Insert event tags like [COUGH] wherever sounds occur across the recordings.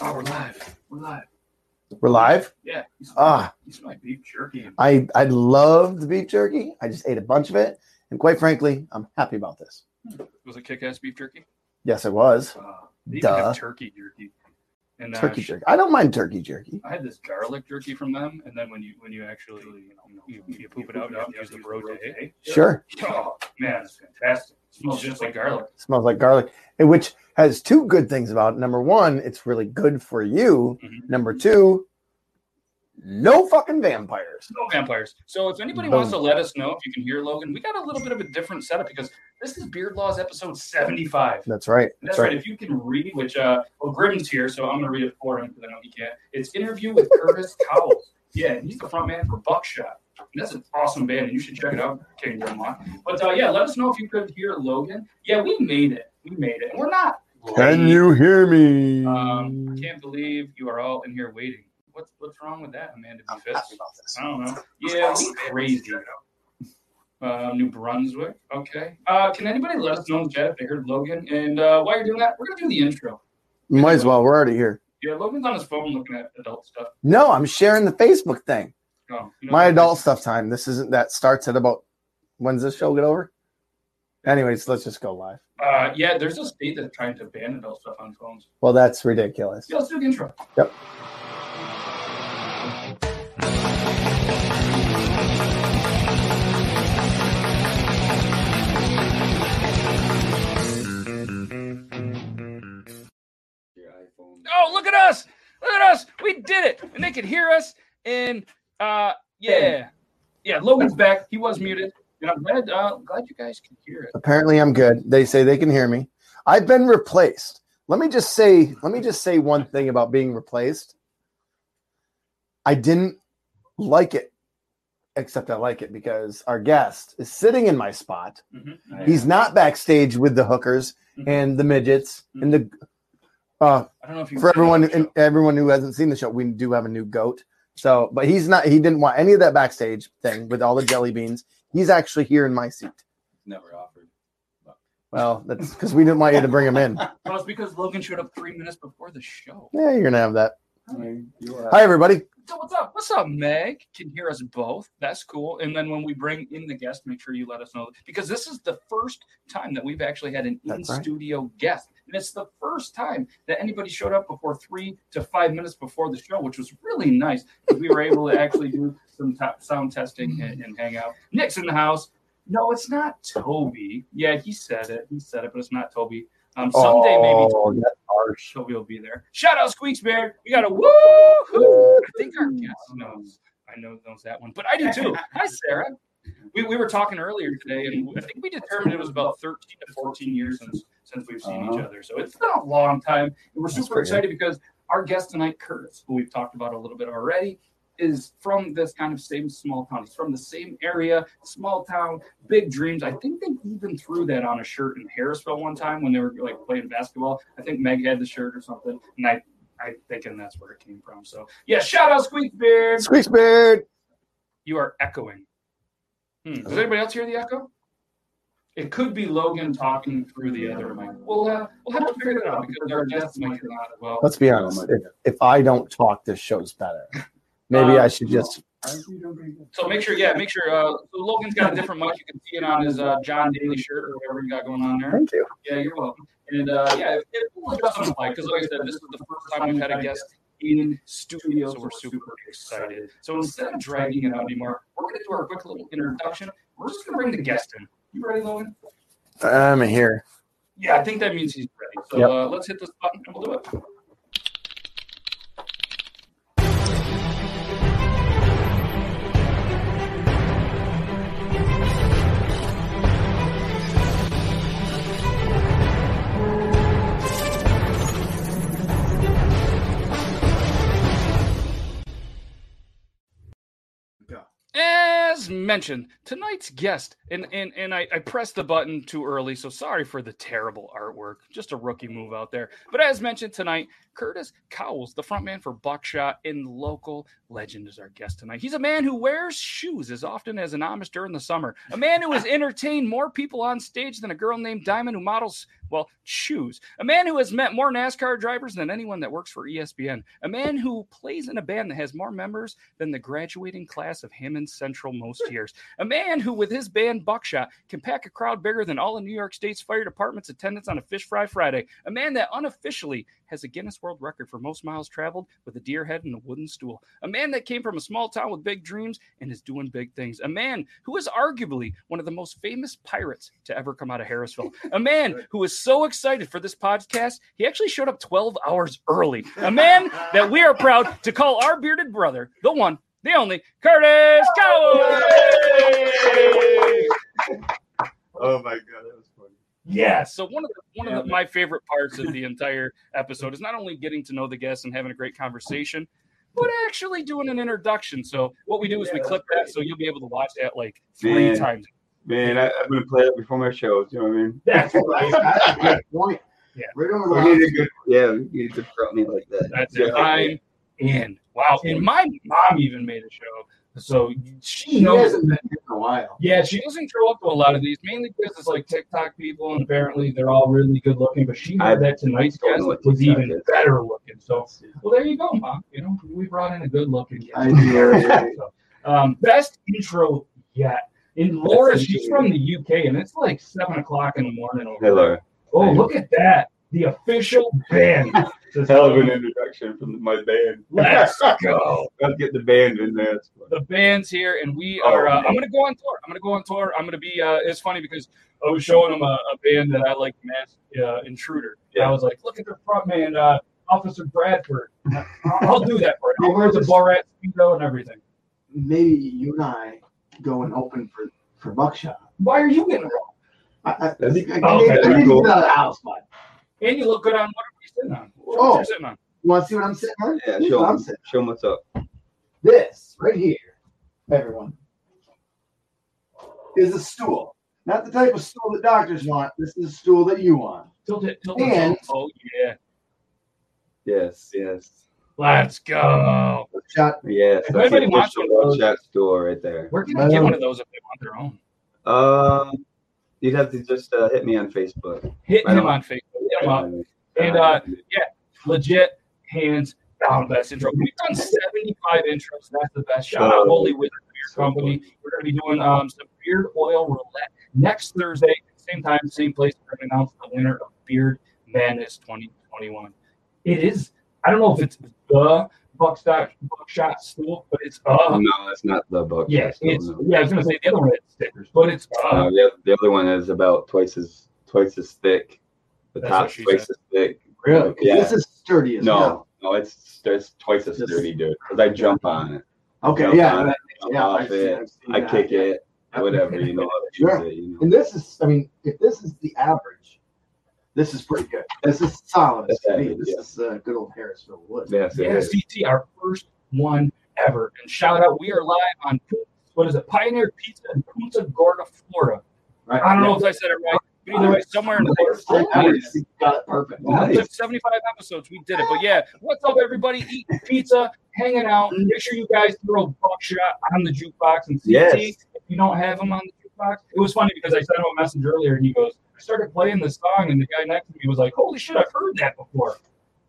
Oh, we're live. We're live. We're live. Yeah. You Ah, you smell like beef jerky. I I love the beef jerky. I just ate a bunch of it, and quite frankly, I'm happy about this. Was it kick-ass beef jerky? Yes, it was Uh, they even Duh. have turkey jerky. And uh, turkey jerky. I don't mind turkey jerky. I had this garlic jerky from them, and then when you when you actually you know you, you poop it out, you use the bro day. Sure, Oh man, it's fantastic. It smells just like garlic. smells like garlic, and which has two good things about it. Number one, it's really good for you. Mhm. Number two, no fucking vampires. No vampires. So if anybody Boom. wants to let us know if you can hear Logan, we got a little bit of a different setup because this is Beard Laws episode 75. That's right. That's That's right. right. If you can read, which uh, well, Grim's here, so I'm gonna read it for him because I know he can't. It's interview with Curtis [LAUGHS] Cowles. Yeah, he's the front man for Buckshot. And that's an awesome band, and you should check it out, King Grimlock. But uh, yeah, let us know if you could hear Logan. Yeah, we made it. We made it, and we're not. Can you hear me? Um, I can't believe you are all in here waiting. What's what's wrong with that, Amanda B. I'm Fitz? happy about this. I don't know. Yeah, we crazy. Uh, New Brunswick. Okay. Uh, can anybody let us know in chat if they heard Logan? And uh, while you're doing that, we're gonna do the intro. Might as well. We're already here. Yeah, Logan's on his phone looking at adult stuff. No, I'm sharing the Facebook thing. Oh, you know My adult stuff time. This isn't that starts at about when's this show get over? Anyways, let's just go live. Uh, yeah, there's a state that's trying to ban adult stuff on phones. Well, that's ridiculous. Yeah, let's do the intro. Yep. Oh, look at us! Look at us! We did it, and they could hear us. And uh, yeah, yeah. Logan's back. He was muted, and I'm glad. Uh, glad you guys can hear it. Apparently, I'm good. They say they can hear me. I've been replaced. Let me just say. Let me just say one thing about being replaced. I didn't like it, except I like it because our guest is sitting in my spot. Mhm. He's not backstage with the hookers Mhm. and the midgets and the. Uh, I don't know if you for everyone and everyone who hasn't seen the show, we do have a new goat. So, but he's not. He didn't want any of that backstage thing with all the jelly beans. He's actually here in my seat. Never offered. Well, that's because we didn't want you to bring him in. Well, it's because Logan showed up three minutes before the show. Yeah, you're gonna have that. You are. Hi, everybody. So what's up? What's up, Meg? Can hear us both. That's cool. And then when we bring in the guest, make sure you let us know because this is the first time that we've actually had an That's in-studio guest, and it's the first time that anybody showed up before three to five minutes before the show, which was really nice. We were able to actually do some sound testing and, and hang out. Nick's in the house. No, it's not Toby. Yeah, he said it. He said it, but it's not Toby. Um, someday maybe Oh, that's harsh. Toby will be there. Shout out Squeaks Beard. We got a woo! I think our guest knows. I know knows that one, but I do too. Hi, Sarah. We, we were talking earlier today, and I think we determined it was about 13 to 14 years since since we've seen each Uh-huh. other. So it's been a long time, and we're That's super excited because our guest tonight, Curtis, who we've talked about a little bit already, is from this kind of same small town. He's from the same area, small town, big dreams. I think they even threw that on a shirt in Harrisville one time when they were like playing basketball. I think Meg had the shirt or something, and I I thinking that's where it came from. So yeah, shout out Squeak Beard. Squeaks Beard. You are echoing. Hmm. Does anybody else hear the echo? It could be Logan talking through the other mic. We'll uh, we'll have to figure that out because our guest might hear not as well. Let's be honest. If, if I don't talk, this show's better. Maybe Um, I should just. So make sure, yeah, make sure. Uh, so Logan's got a different mic. You can see it on his uh, John Daly shirt or whatever he got going on there. Thank you. Yeah, you're welcome. And uh, yeah, it, it will adjust on the fly because, like I said, this is the first time we've had a guest in studio, so we're super excited. So instead of dragging it out anymore, we're going to do our quick little introduction. We're just going to bring the guest in. You ready, Logan? I'm here. Yeah, I think that means he's ready. So Yep. uh, let's hit this button and we'll do it. As mentioned, tonight's guest, and and and I, I pressed the button too early, so sorry for the terrible artwork. Just a rookie move out there. But as mentioned tonight, Curtis Cowles, the frontman for Buckshot and local legend, is our guest tonight. He's a man who wears shoes as often as an Amish during the summer. A man who has [LAUGHS] entertained more people on stage than a girl named Diamond who models well, shoes. A man who has met more NASCAR drivers than anyone that works for ESPN. A man who plays in a band that has more members than the graduating class of Hammond Central most years. A man who, with his band Buckshot, can pack a crowd bigger than all of New York State's fire department's attendance on a Fish Fry Friday. A man that unofficially has a Guinness World Record for most miles traveled with a deer head and a wooden stool. A man that came from a small town with big dreams and is doing big things. A man who is arguably one of the most famous pirates to ever come out of Harrisville. A man [LAUGHS] who is so excited for this podcast, he actually showed up 12 hours early. A man that we are proud to call our bearded brother, the one, the only, Curtis Cowles. Oh my god, that was funny. Yeah. So one of the, one of the, my favorite parts of the entire episode is not only getting to know the guests and having a great conversation, but actually doing an introduction. So what we do is we clip that, so you'll be able to watch that like three Man. times. Man, I, I'm gonna play that before my shows. You know what I mean? That's right. That's good point. Yeah. Right on We the need line. a good, yeah, you need to good me like that. That's it. I'm in. Wow. And my mom even made a show. So she She knows. hasn't been here in a while. Yeah, she doesn't show up to a lot of these, mainly because it's like TikTok people, and apparently they're all really good looking. But she I that tonight's guest was TikTok even is. better looking. So, well, there you go, mom. You know, we brought in a good looking guest. I do. [LAUGHS] So, um, best intro yet. And Laura, she's from the UK, and it's like seven o'clock in the morning over Hey, Laura. Oh, look at that! The official band. Says, [LAUGHS] Hell of an introduction from my band. Let's [LAUGHS] go. Let's get the band in there. The band's here, and we Oh, are. Uh. I'm gonna go on tour. I'm gonna go on tour. I'm gonna be. Uh, it's funny because I was showing them a, a band that I like, Mass uh, Intruder. And I was like, look at their front man, uh, Officer Bradford. I'll, I'll do that for you. [LAUGHS] I'll wear the Borat speedo and everything. Maybe you and I go and open for, for Buckshot. Why are you getting wrong? I, I, That'd be- I, Okay, I, that'd need be to cool. get out of the house, bud. And you look good on whatever you're sitting on. What Oh. you sitting on? You want to see what I'm sitting on? Yeah, Here's show what I'm them, sitting show 'em what's up. This right here, everyone, is a stool. Not the type of stool that doctors want. This is a stool that you want. Tilt it. Tilt it. Oh yeah. Yes, yes, Let's go. Shot. yes. If That's anybody the wants official one of those- chat store right there. Where can I get one of those if they want their own? Um, you'd have to just uh, hit me on Facebook. Hit I him don't- on Facebook. Him up. And, uh, yeah, legit hands down best intro. We've done 75 intros. That's the best. Shout out. Holy Wizard Beer Company. We're going to be doing um, some beard oil roulette next Thursday, same time, same place. We're going to announce the winner of Beard Madness 2021. It is, I don't know if it's the Buckshot, buckshot stool, but it's uh, no, it's not the book. yeah, That's it's, no. yeah, I was going to say the other one had stickers, but it's uh, Uh, the, the other one is about twice as twice as thick. The That's what top she twice as thick. Really? 'Cause Yeah. This is sturdy as No, hell. no, it's it's twice as Just- sturdy, dude. Because I jump on it, Okay, Jump yeah. on that- jump yeah, off I've seen- it, I've seen I that. kick it, whatever. You know how to use Sure. it. You know. And this is, I mean, if this is the average, this is pretty good. This is solid. That's to me. average, This yeah. is uh, good old Harrisville wood. Yes, Yeah, is. CT, our first one ever. And shout out, we are live on what is it, Pioneer Pizza in Punta Gorda, Florida. Right? I don't know if I said it right. Either way, somewhere in the got perfect. Nice. 75 episodes. We did it. But yeah, what's up, everybody? Eating pizza, hanging out. Make sure you guys throw a Buckshot on the jukebox and CT. Yes. If you don't have them on the jukebox, it was funny because I sent him a message earlier and he goes, I started playing this song and the guy next to me was like, Holy shit, I've heard that before.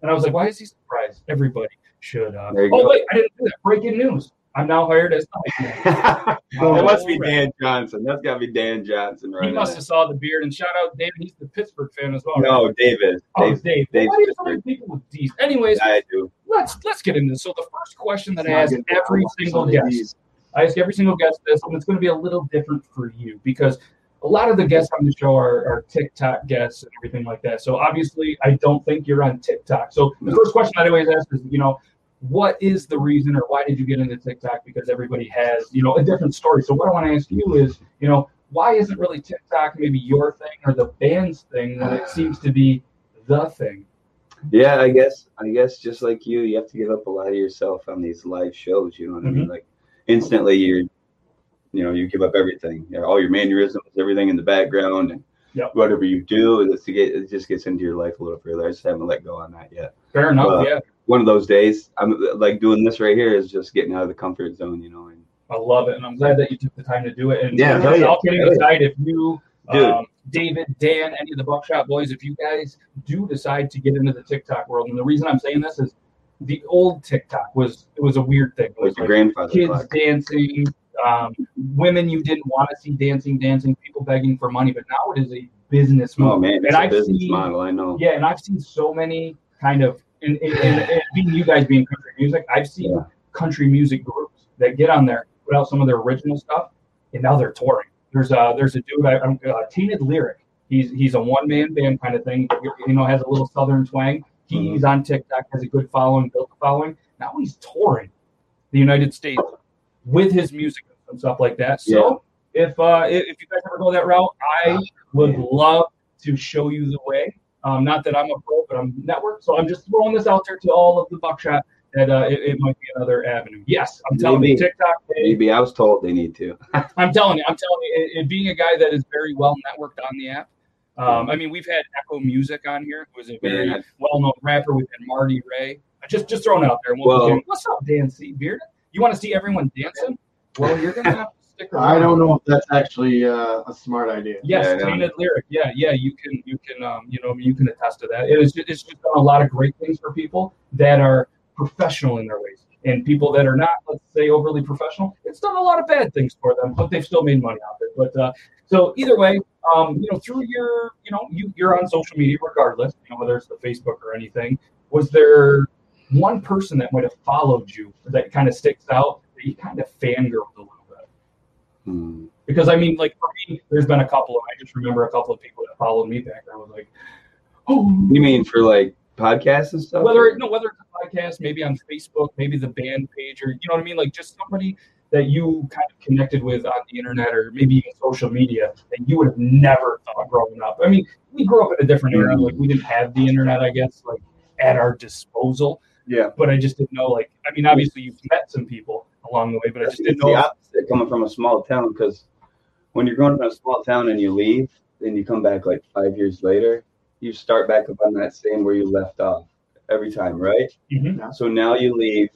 And I was like, Why is he surprised? Everybody should. Uh... Oh, go. wait, I didn't do that. Breaking news. I'm now hired as [LAUGHS] that must be Dan Johnson. That's got to be Dan Johnson, right? He must have saw the beard and shout out David. He's the Pittsburgh fan as well. right? No, David. Oh, Dave, Dave. Dave Why do you so many people with D's? Anyways, I do. let's let's get into this. So the first question that It's I ask every I single guest, some these. I ask every single guest this, and it's going to be a little different for you because a lot of the guests on the show are, are TikTok guests and everything like that. So obviously, I don't think you're on TikTok. So the first question I always ask is, you know, what is the reason or why did you get into TikTok? Because everybody has, you know, a different story. So what I want to ask you is, you know, why isn't really TikTok maybe your thing or the band's thing when it seems to be the thing? Yeah, I guess. I guess just like you, you have to give up a lot of yourself on these live shows. You know what I Mm-hmm. mean? Like instantly, you're you know, you give up everything, you know, all your mannerisms, everything in the background, and Yep. whatever you do, it's to get it just gets into your life a little further. I just haven't let go on that yet. Fair enough. Uh, yeah, One of those days, I'm like doing this right here is just getting out of the comfort zone, you know. And I love it, and I'm glad that you took the time to do it. And Yeah, and hell yeah. all kidding Hell yeah. if you, um, David, Dan, any of the Buckshot boys, if you guys do decide to get into the TikTok world, and the reason I'm saying this is the old TikTok was it was a weird thing. It like was your like grandfather kids clock. dancing, um, women you didn't want to see dancing, dancing, people begging for money. But now it is a business move. Oh man, it's and a I've business seen, model. I know. Yeah, and I've seen so many kind of, and, and, and, and being you guys being country music, I've seen Yeah. country music groups that get on there, put out some of their original stuff, and now they're touring. There's a there's a dude, I, I'm uh, Tainted Lyric. He's he's a one man band kind of thing. You know, has a little southern twang. He's on TikTok, has a good following, built a following. Now he's touring the United States with his music and stuff like that. So if uh, if if you guys ever go that route, I would love to show you the way. Um, not that I'm a pro, but I'm network, so I'm just throwing this out there to all of the buckshot that uh, it, it might be another avenue. Yes, I'm telling you, TikTok. Maybe I was told they need to. [LAUGHS] I'm telling you, I'm telling you, and- being a guy that is very well networked on the app. Um, I mean, we've had Echo Music on here, who is a very Yeah. well-known rapper. We've had Marty Ray. I just just throwing it out there. and we'll Well- What's up, Dan C. Beard? You want to see everyone dancing? Well, you're gonna have [LAUGHS] to stick around. I don't know if that's actually uh, a smart idea. Yes, Yeah, I tainted lyric. Yeah, yeah. You can, you can, um, you know, you can attest to that. It is, it's just done a lot of great things for people that are professional in their ways, and people that are not, let's say, overly professional. It's done a lot of bad things for them, but they've still made money off it. But uh, so either way, um, you know, through your, you know, you you're on social media regardless, you know, whether it's the Facebook or anything. Was there one person that might have followed you that kind of sticks out that you kind of fangirled a little Hmm. Because I mean, like for me, there's been a couple, and I just remember a couple of people that followed me back. And I was like, oh, You mean for like podcasts and stuff? whether no, whether it's a podcast, maybe on Facebook, maybe the band page, or you know what I mean, like just somebody that you kind of connected with on the internet or maybe even social media that you would have never thought growing up. I mean, we grew up in a different era, like we didn't have the internet, I guess, like at our disposal. Yeah. But I just didn't know, like, I mean, obviously you've met some people along the way, but I just didn't It's the know. opposite coming from a small town because when you're growing up in a small town and you leave and you come back like five years later, you start back up on that same where you left off every time, right? Mhm. So now you leave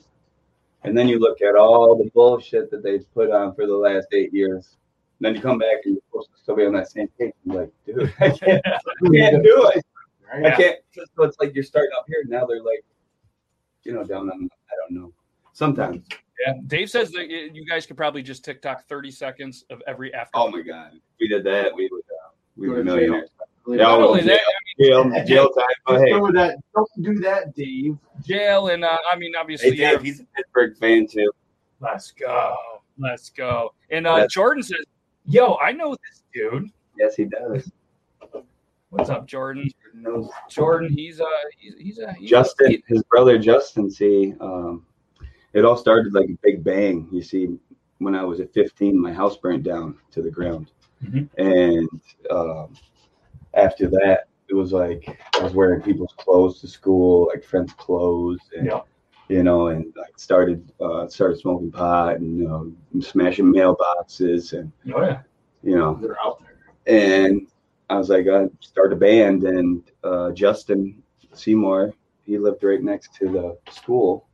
and then you look at all the bullshit that they've put on for the last eight years. And then you come back and you're supposed to still be on that same page. You're like, dude, I can't, [LAUGHS] I can't do it. Right? I can't. So it's like you're starting up here. Now they're like, you know, down on, I don't know. Sometimes. Yeah, Dave says that you guys could probably just TikTok 30 seconds of every after. Oh my God. We did that, we would, uh, we Go would be to jail. millionaires. Yeah, well, only that, Jail, jail time. But hey, do that. Don't do that, Dave. jail and uh, I mean, obviously, hey Dave, he's a Pittsburgh fan too. let's go, let's go. And uh, That's- Jordan says, "Yo, I know this dude. Yes, he does. What's up, Jordan? Jordan, he's uh, he's he's a he's Justin, he- his brother Justin, see, um, it all started like a big bang. You see, when I was at 15, my house burnt down to the ground. Mhm. And um, after that, it was like I was wearing people's clothes to school, like friends' clothes. And, Yeah. You know, and I started uh, started smoking pot and you know, smashing mailboxes and oh yeah, you know They're out there. and I was like, I started a band, and uh, Justin Seymour, he lived right next to the school.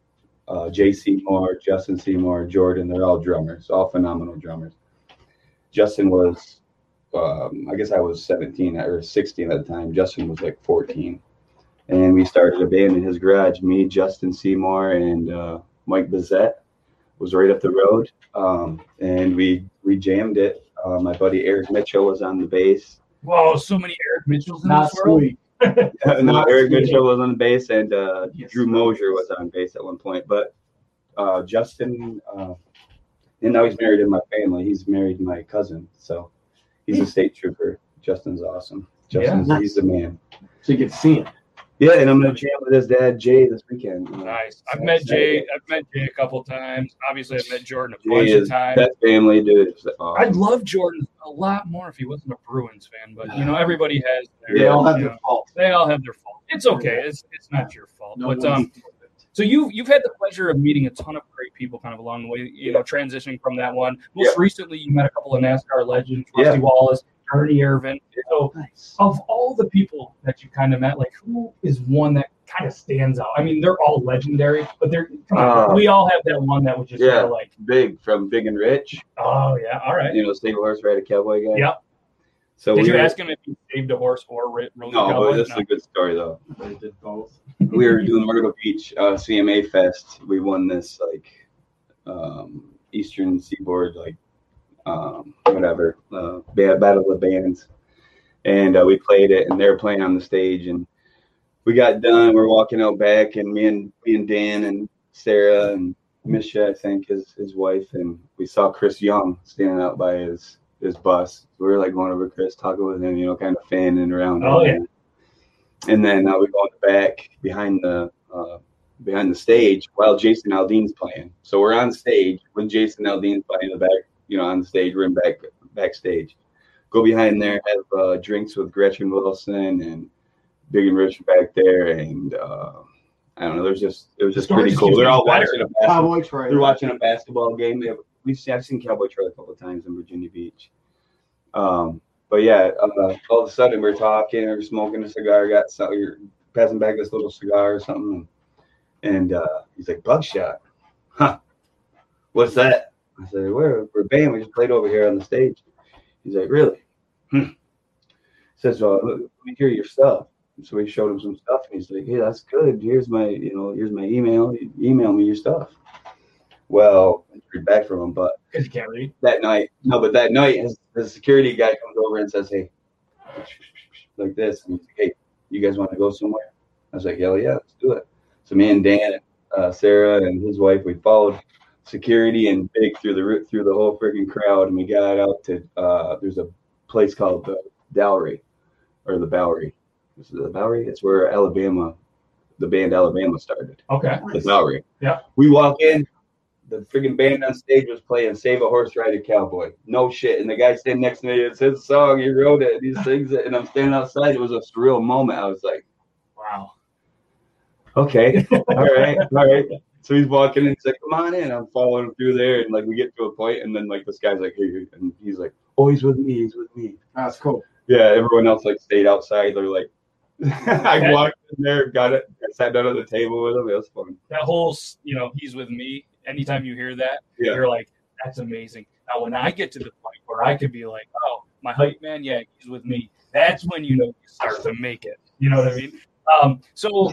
Uh, Jay Seymour, Justin Seymour, Jordan, they're all drummers, all phenomenal drummers. Justin was, um, I guess I was 17 or 16 at the time. Justin was like 14. And we started a band in his garage. Me, Justin Seymour, and uh, Mike Bazette was right up the road. Um, and we we jammed it. Uh, my buddy Eric Mitchell was on the bass. whoa, so many Eric Mitchells in Not this world. sweet. [LAUGHS] no, Eric. Mitchell was on the bass, and uh, Yes. Drew Mosier was on bass at one point. But uh, Justin, uh, and now he's married in my family. He's married my cousin, so he's a state trooper. Justin's awesome. Justin's Yeah. he's the man. So you can see him. Yeah, and I'm gonna jam with his dad Jay this weekend. Nice. I've met Jay. I've met Jay a couple times. Obviously, I've met Jordan a bunch of times. that family, dude. Awesome. I'd love Jordan a lot more if he wasn't a Bruins fan, but you know [SIGHS] everybody has. Their, They all have their know, faults. They all have their fault. It's okay. It's it's not your fault. No but um. So you you've had the pleasure of meeting a ton of great people kind of along the way. You know, transitioning from that one. Most recently, you met a couple of NASCAR legends, Rusty Yeah. Wallace, Ernie Irvan. So Nice. of all the people that you kind of met, like who is one that kind of stands out? I mean, they're all legendary, but they're come on, Uh, we all have that one that was just yeah. like, Big from Big and Rich, oh yeah, all right. you know, single horse ride a cowboy guy. Yep. So Did we you were- ask him if he saved a horse or ri- rode a No, cowboy? but this is No. a good story though. They did both. we were doing Myrtle Beach uh, CMA Fest. We won this like um, Eastern Seaboard like um, whatever uh, ba- Battle of the Bands, and uh, we played it, and they were playing on the stage, and we got done. We're walking out back, and me and me and Dan and Sarah and Misha, I think, his his wife, and we saw Chris Young standing out by his his bus. We were like going over to Chris, talking with him, you know, kind of fanning around. Oh, yeah. And then uh, we go back behind the uh, behind the stage while Jason Aldean's playing. So we're on stage with Jason Aldean's playing in the back, you know, on the stage. We're in back backstage. Go behind there, have uh, drinks with Gretchen Wilson and Big and Rich back there, and uh, I don't know. There's just it was just story pretty cool. They're all getting watching a basketball. Cowboy Troy. They're watching a basketball game. They have, we've seen, I've seen Cowboy Troy a couple of times in Virginia Beach. Um, but yeah, uh, all of a sudden we're talking, we're smoking a cigar, got so you're passing back this little cigar or something, and uh, he's like, "Buckshot, huh? What's that?" I said, "We're we're band. We just played over here on the stage." He's like, "Really?" Hmm. Says, "Well, let me hear your stuff." So we showed him some stuff, and he's like, "Hey, that's good. Here's my, you know, here's my email. Email me your stuff." Well, I heard back from him, but because can't read. that night, no, but that night, his, the security guy comes over and says, "Hey, like this," and he's like, "Hey, you guys want to go somewhere?" I was like, "Hell yeah, let's do it." So me and Dan, uh, Sarah, and his wife, we followed security and big through the through the whole freaking crowd, and we got out to uh, there's a place called the Dowry or the Bowery. This is the Bowery? It's where Alabama, the band Alabama started Okay. the Bowery. Yeah. We walk in, the freaking band on stage was playing Save a Horse Ride a Cowboy. No shit. And the guy standing next to me, it's his song, he wrote it, he sings it, and I'm standing outside. It was a surreal moment. I was like, Wow. okay, all right, all right. So he's walking in, he's like, come on in. I'm following him through there, and like we get to a point, and then like this guy's like, hey, and he's like, oh, he's with me, he's with me. That's cool. Yeah, everyone else like stayed outside. They're like, [LAUGHS] I walked in there, got it, I sat down at the table with him. It was fun. That whole, you know, he's with me. Anytime you hear that, Yeah. you're like, that's amazing. Now, when I get to the point where I could be like, oh, my hype man, yeah, he's with me. That's when you know you start to make it. You know what I mean? Um, so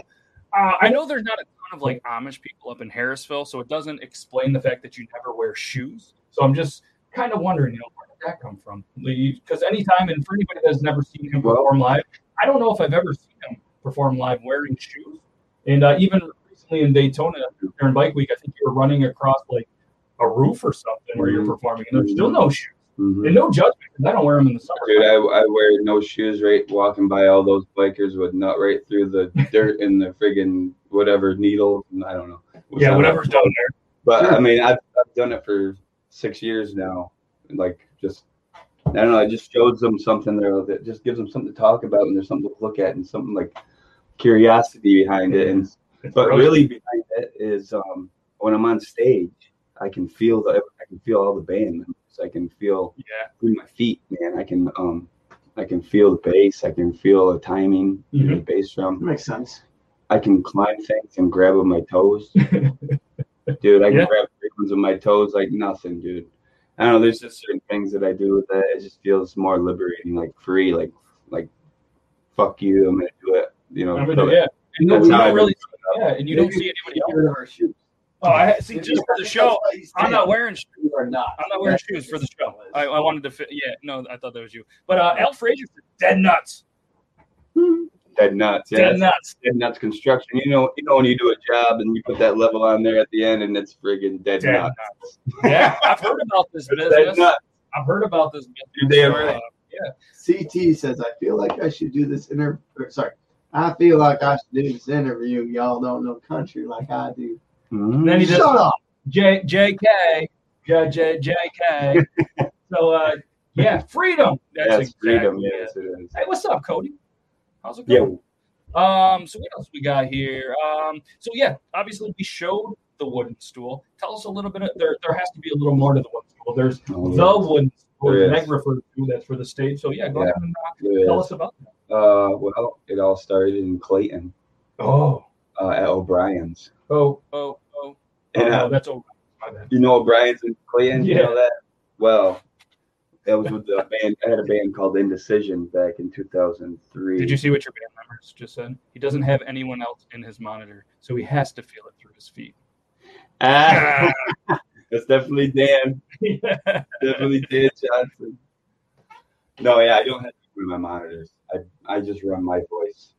uh, I know there's not a ton of like Amish people up in Harrisville, so it doesn't explain the fact that you never wear shoes. So I'm just kind of wondering, you know, where did that come from? Because anytime, and for anybody that's never seen him perform live, I don't know if I've ever seen him perform live wearing shoes. And uh, even recently in Daytona during Bike Week, I think you were running across like a roof or something where you're Mhm. performing, and there's still no shoes. Mhm. And no judgment because I don't wear them in the summer. Dude, I, I wear no shoes right walking by all those bikers with nut right through the [LAUGHS] dirt and the friggin' whatever needle. I don't know. Yeah, whatever's down there. But I mean, I've, I've done it for six years now. Like, just, I don't know, it just shows them something there that just gives them something to talk about and there's something to look at and something like curiosity behind it. And but really behind it is um, when I'm on stage, I can feel the I can feel all the band members. I can feel yeah, through my feet, man. I can um I can feel the bass. I can feel the timing, you know, the bass That drum. makes sense. I can climb things and grab with my toes. [LAUGHS] dude, I can Yeah. grab things with my toes like nothing, dude. I don't know, there's just certain things that I do with that. It just feels more liberating, like free, like like fuck you, I'm gonna do it. You know, I mean, yeah. And that's you how I don't really, really yeah, and you don't see anybody else. You're in our shoes. Oh, I see. Just for the show, I'm not wearing. sh- You are not. I'm not wearing shoes for the show. I, I wanted to fit. Yeah, no, I thought that was you. But uh, Al Frazier said dead nuts. dead nuts. Yeah, Dead nuts. dead nuts construction. You know, you know when you do a job and you put that level on there at the end and it's friggin' dead, Dead nuts. nuts. Yeah, I've heard about this [LAUGHS] Dead business. nuts. I've heard about this You're business. damn So, right. uh, CT says, I feel like I should do this interview. Sorry. I feel like I should do this interview. Y'all don't know country like I do. Mhm. Then he just Shut up. J JK J J JK. [LAUGHS] so uh, yeah, freedom. That's Yes, exactly freedom. it. Yes, it is. Hey, what's up, Cody? How's it going? Yeah? Um, so what else we got here? Um, so yeah, obviously we showed the wooden stool. Tell us a little bit. Of, there, there has to be a little more to the wooden stool. There's Oh, the wooden stool There Meg referred to. That's for the stage. So yeah, go Yeah. ahead and uh, tell us about that. Uh, well, it all started in Clayton Oh, uh, at O'Brien's. oh, oh. And, oh that's over. My bad. You know O'Brien's in Clayton? You Yeah. know that? Well, that was with the band. I had a band called Indecision back in 2003. Did you see what your band members just said? He doesn't have anyone else in his monitor, so he has to feel it through his feet. Ah, [LAUGHS] that's definitely Dan. Definitely Dan Johnson. No, yeah, I don't have to do my monitors. I, I just run my voice.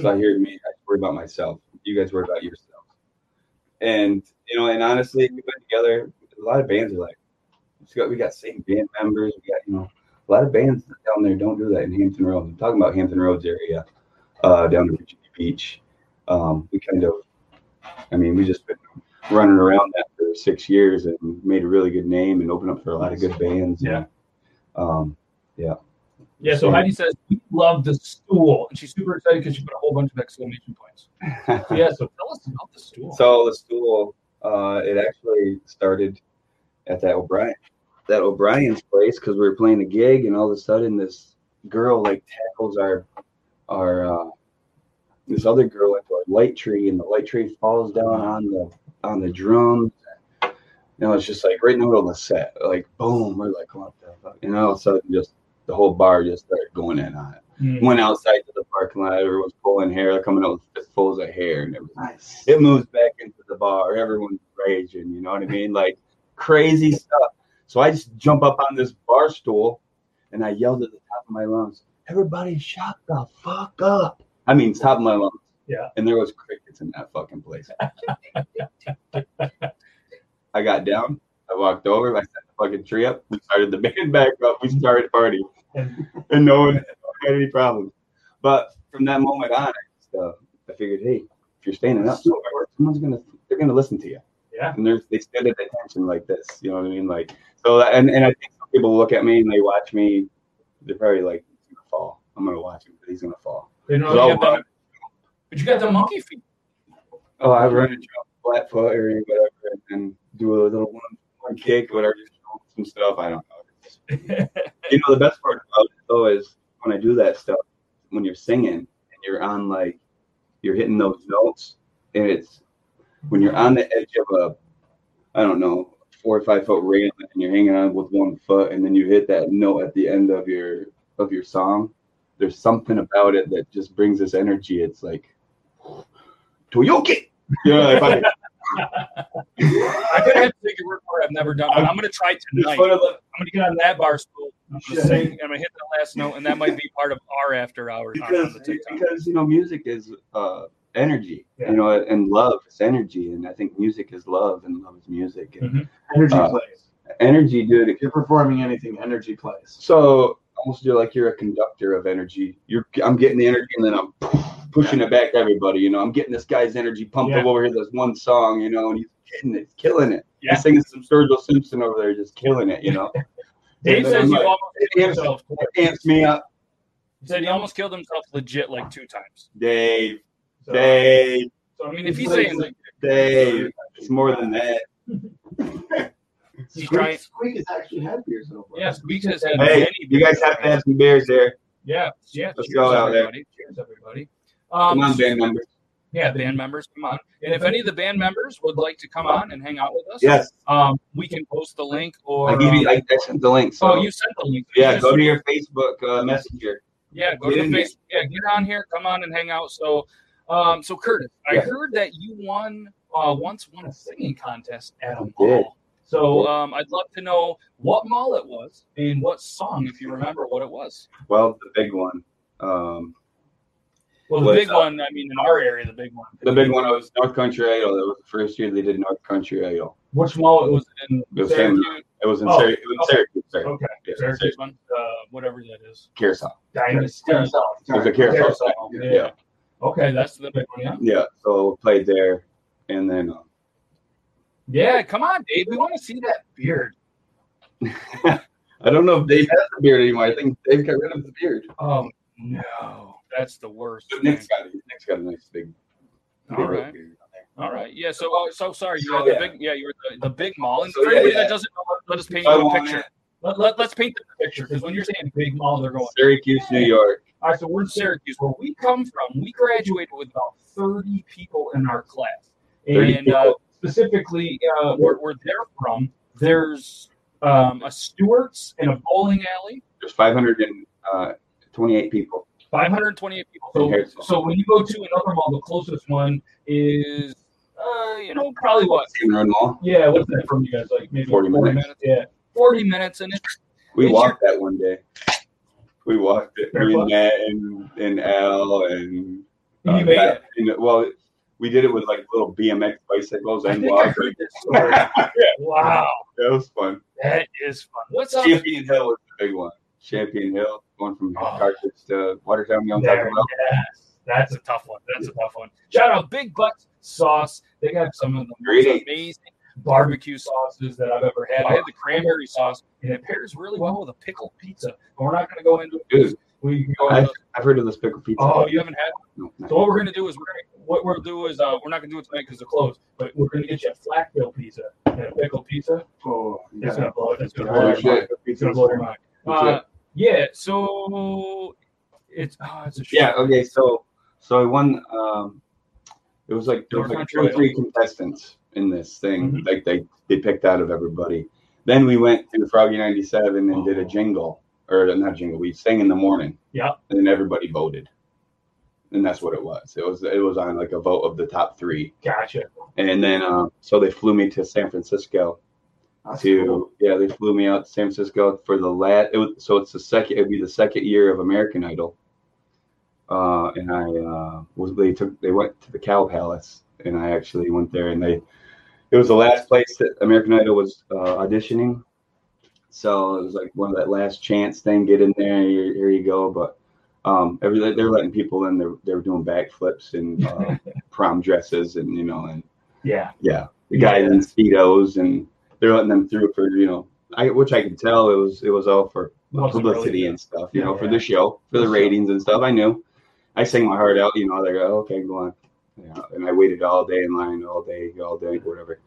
So I hear me, I worry about myself. You guys worry about yourself. And you know, and honestly, we put together a lot of bands are like we got we got same band members, we got you know a lot of bands down there don't do that in Hampton Roads. I'm talking about Hampton Roads area, uh down to Virginia Beach. Um we kind of I mean we just been running around that for six years and made a really good name and opened up for a lot of good bands. Yeah. Um Yeah, so Heidi says we love the stool, and she's super excited because she put a whole bunch of exclamation points. So, yeah, so tell us about the stool. So the stool, uh, it actually started at that O'Brien, that O'Brien's place because we were playing a gig, and all of a sudden this girl like tackles our our uh, this other girl into a light tree, and the light tree falls down on the on the drums. You know, it's just like right in the middle of the set, like boom. We're like, what the fuck? And all of a sudden, just the whole bar just started going in on it. Mm. Went outside to the parking lot. Everyone's pulling hair, they're coming out with fistfuls of hair and everything Nice. it moves back into the bar. Everyone's raging, you know what I mean? Like crazy stuff. So I just jump up on this bar stool and I yelled at the top of my lungs, Everybody shut the fuck up. I mean top of my lungs. Yeah. And there was crickets in that fucking place. I got down, I walked over, I set the fucking tree up, we started the band back up, we started party. [LAUGHS] And- no one had any problems. But from that moment on, I, just, uh, I figured, hey, if you're standing up somewhere, someone's gonna they're gonna listen to you. Yeah. And there's they stand at attention like this. You know what I mean? Like so and, and I think some people look at me and they watch me, they're probably like, he's gonna fall. I'm gonna watch him, but he's gonna fall. You know, So you the- but you got the monkey feet. Oh, I run and jump flat foot or whatever and, and do a little one, one kick, whatever, some stuff. I don't know. [LAUGHS] you know the best part about it though is when I do that stuff, when you're singing and you're on like you're hitting those notes and it's when you're on the edge of a I don't know, four or five foot railing and you're hanging on with one foot and then you hit that note at the end of your of your song, there's something about it that just brings this energy. It's like Toyoki. You know, if I, [LAUGHS] I'm gonna have to take your word for it. I've never done it. I'm gonna try just tonight. one I'm gonna get on that bar stool. I'm gonna sing. I'm gonna hit that last note, and that might be part of our after hours on, on because because you know music is uh energy Yeah. you know and love is energy and i think music is love and love is music and Mhm. Energy Uh, plays. energy dude If you're performing anything, energy plays. so almost feel like you're a conductor of energy you're i'm getting the energy and then i'm pushing it back to everybody you know i'm getting this guy's energy pumped Yeah. up over here this one song you know and he's getting it killing it Yeah. he's singing some sturgill simpson over there just killing it you know [LAUGHS] Dave And says you like, almost killed himself. it me up He said he almost killed himself legit like two times. dave So, dave so I mean, if he's saying like dave it's more than that [LAUGHS] he's Squeak, trying, Squeak has actually had beer so far. yeah, Squeaks has had Hey, many. you guys have to have some beers there. Yeah, yeah. Let's go out there. Cheers, everybody. Um, Come on, band members. Yeah, band members, come on. And if any of the band members would like to come on and hang out with us, Yes, um, we can post the link or. I give you. I, I sent the link. So oh, you sent the link. yeah, go to your Facebook uh, Messenger. Yeah, go to Get the. Facebook. Yeah, get on here. Come on and hang out. So, um, so Curtis, I heard that you won uh, once won a singing contest at a mall. So, um, I'd love to know what mall it was and what song, if you remember what it was. Well, the big one. Um, Well, the Was, big uh, one. I mean, in our area, the big one. the big one was North Country Idol. That was the first year they did North Country Idol. Which mall it was in? It was Syracuse. It was in, Oh, Syrac- it was in okay. Syracuse. Sorry. Okay, Yeah, Syracuse one, uh, whatever that is. Carousel. Destiny. Carousel. It was a carousel. Carousel, Yeah. yeah. Okay, that's the big one. Yeah. Yeah. So we played there, and then uh, Yeah, come on, Dave. We want to see that beard. [LAUGHS] I don't know if Dave has a beard anymore. I think Dave got rid of the beard. Oh no. That's the worst. But Nick's got Nick's got a nice big. All big right. on there. All right. Yeah. So, uh, so sorry. You So, were the yeah. big. Yeah, you were the, the big mall. And So, for anybody yeah. that doesn't know, let, us paint So you a picture. Let, let, let's paint the picture because when you're saying big mall, they're going. Syracuse, New York. All right. So we're in Syracuse, where we come from. We graduated with about 30 people in our class, and uh, specifically, uh, where, where they're from, there's um, a Stewart's and a bowling alley. There's 528 people. 528 people. So, so when you go to another mall, the closest one is, uh, you know, probably what? Same Mall. Yeah, what's that from you guys? Like maybe 40 minutes. Yeah, 40 minutes, and it's We It's walked that one day. We walked it. Me and Matt and, and Al and, uh, you made Matt- it. and, well, we did it with like little BMX bicycles and walked. heard this story. [LAUGHS] yeah, wow, that was fun. that is fun. What's up? Champion Hill was the big one. Champion Hill, going from Oh. Carthage to Watertown. You know what I'm There, yes, that's a tough one. That's a tough one. Shout out Big Butts Sauce. They got some of the most amazing barbecue sauces that I've ever had. I had the cranberry sauce, and it pairs really well with a pickled pizza. But we're not going to go into it. Dude, We can go I've, into I've heard of this pickle pizza. Oh, you haven't had No, So what we're gonna do is we're gonna what we'll do is uh, we're not gonna do it tonight because they're closed, but we're gonna get you a flat bill pizza and a pickled pizza. Oh, It's gonna blow it. It's gonna Oh, blow your mind. It's gonna blow your mind. Uh, it. Yeah. So it's oh, it's a Yeah. Okay. So so I won. Um, it was like there was like two or three contestants in this thing. Mhm. Like they they picked out of everybody. Then we went to Froggy ninety seven and did a Oh. jingle or not jingle. We sang in the morning. Yeah. And then everybody voted. And that's what it was. It was it was on like a vote of the top three. Gotcha. And then uh, so they flew me to San Francisco That's to cool. yeah they flew me out to San Francisco for the last it was, so it's the second it'd be the second year of American Idol uh, and I uh, was they took they went to the Cow Palace and I actually went there and they it was the last place that American Idol was uh, auditioning so it was like one of that last chance thing get in there here, here you go but um every they're letting people in they're, they're doing backflips and uh, [LAUGHS] prom dresses and you know and Yeah. yeah, the guys in speedos, and they're letting them through for you know, I which I could tell it was it was all for Wasn't publicity really- and stuff, you know, Yeah. for the show, for the ratings and stuff. I knew, I sang my heart out, you know. They go, okay, go on, yeah, and I waited all day in line, all day, all day, whatever.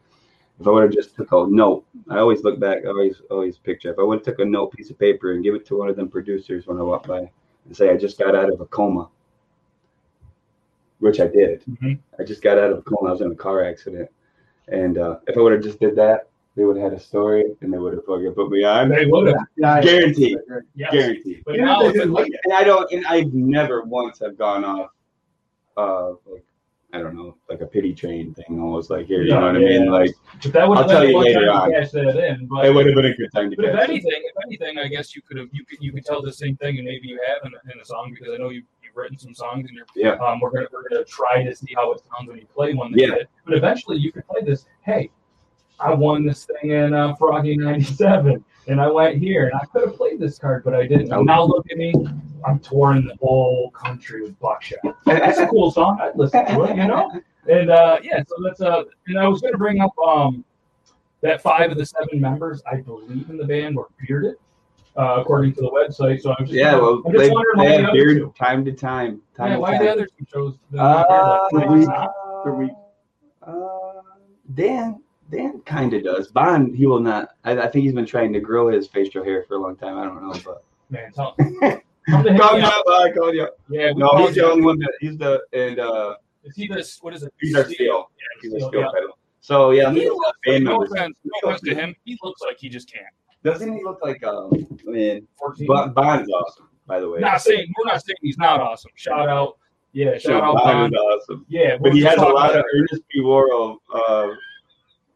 If I would have just took a note, I always look back, I always always picture. If I would have took a note, piece of paper, and give it to one of them producers when I walk by, and say I just got out of a coma, which I did. Mhm. I just got out of a coma. I was in a car accident, and uh, if I would have just did that, they would have had a story, and they would have fucking put me on. They would have. Yeah, Guaranteed, Yes. guaranteed. But Even now it's like, like And I don't, and I've never once have gone off, uh, like I don't know, like a pity train thing, almost like here, you know what I Yeah. mean? Like but that would I'll have tell you later time on. to cash that in. But it would have been a good time to But if catch it. anything, if anything, I guess you could have you could you could tell the same thing, and maybe you have in, in a song because I know you you've written some songs and you're Yeah. um we're gonna we're gonna try to see how it sounds when you play one. Yeah. But eventually you could play this. Hey, I won this thing in uh, Froggy '97, and I went here, and I could have played this card, but I didn't. And now look at me. I'm touring the whole country with Buckshot. That's a cool song. I'd listen to it, you know. And uh, yeah, so that's uh, and I was going to bring up um, that five of the seven members, I believe in the band, were bearded, uh, according to the website. So I'm just Yeah, well, I'm just they, wondering why they the have other beard two. time to time. time Yeah, to why time. the other two chose the Uh, beard, like, we- like, the week. uh, Dan, Dan kind of does. Bond, he will not. I, I think he's been trying to grow his facial hair for a long time. I don't know, but [LAUGHS] man, tell, come to him. call yeah. up, I called you. up. Yeah, No, he's the only one that he's the and uh, Is he this? What is it? he's our steel. Yeah, He's Steel, steel yeah. pedal. So yeah, He looks like, no offense, no offense to him. He looks like he just can't. Doesn't he look like um? I mean, 14. Bond, Bond's awesome, by the way. Not saying we're not saying he's not awesome. Shout out, yeah, shout out Bond Bond. is awesome. Yeah, But he has a lot of Ernest P. Worrell uh,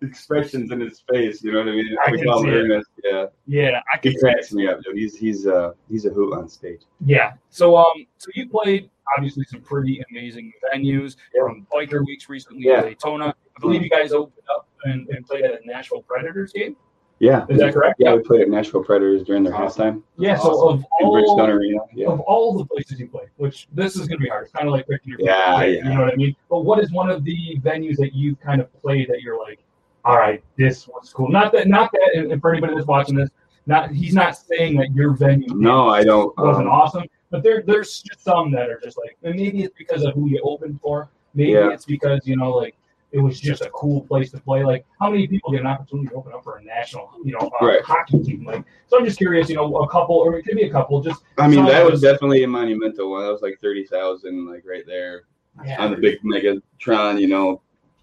expressions in his face. You know what I mean? I we can see. Ernest. Yeah, Yeah, I can he cracks me up, dude. He's he's uh he's a hoot on stage. Yeah. So um, so you played obviously some pretty amazing venues Yeah. from Biker Weeks recently Yeah. in Daytona. I believe you guys opened up and, and played at a Nashville Predators game. Yeah, Is that correct? Yeah, we played at Nashville Predators during their Awesome. halftime Yeah. So of in Bridgestone all Arena. Yeah. of all the places you played, which this is going to be hard. It's kind of like picking your Yeah, yeah. You know what I mean? But what is one of the venues that you've kind of played that you're like, all right, this was cool. Not that, not that. And for anybody that's watching this, not he's not saying that your venue No, I don't. wasn't Um, awesome. But there, there's just some that are just like, and maybe it's because of who you opened for. Maybe Yeah. it's because you know, like it was just a cool place to play. Like, how many people get an opportunity to open up for a national, you know, uh, Right. hockey team? Like, so I'm just curious, you know, a couple, or it could be a couple, just I mean, that was definitely a monumental one. That was like thirty thousand, like right there yeah. on the big Megatron. You know,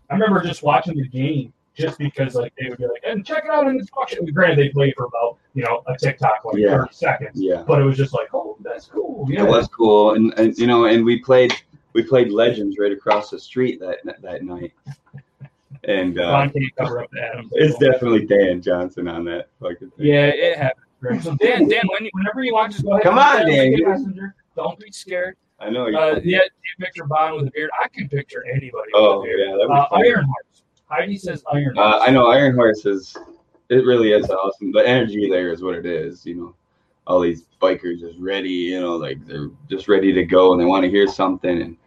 I remember just watching the game just because like they would be like, and check it out in this function. Granted, they played for about you know a TikTok like Yeah. 30 seconds, yeah, but it was just like, oh, that's cool. Yeah, it was cool, and, and you know, and we played we played Legends right across the street that that night, and uh, Ron can't cover up the Adams. it's definitely Dan Johnson on that fucking thing. Yeah, it happens. Right. So Dan, Dan, when, whenever you want, just go ahead. Come on, Dan. Messenger. Don't be scared. I know. you Uh, yeah, you picture Bond with a beard. I can picture anybody oh with a beard. yeah, that Uh, was fun. Iron Hearts. Heidi says Iron Uh, I know Iron Horse is it really is awesome. The energy there is what it is, you know. All these bikers just ready, you know, like they're just ready to go and they want to hear something and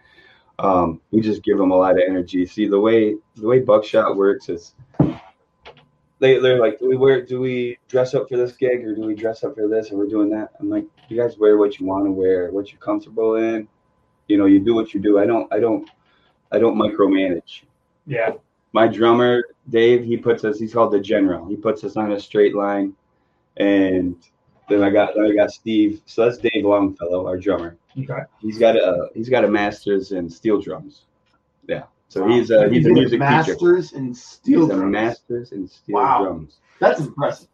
um, we just give them a lot of energy. See the way the way Buckshot works is they they're like, do we wear do we dress up for this gig or do we dress up for this and we're doing that? I'm like, you guys wear what you want to wear, what you're comfortable in. You know, you do what you do. I don't I don't I don't micromanage Yeah. My drummer Dave, he puts us. He's called the general. He puts us on a straight line, and then I got then I got Steve. So that's Dave Longfellow, our drummer. Okay. He's got a he's got a master's in steel drums. Yeah. So Wow. he's a he's a You get music teacher. masters in steel He's a drums. master's in steel Wow. drums. That's impressive.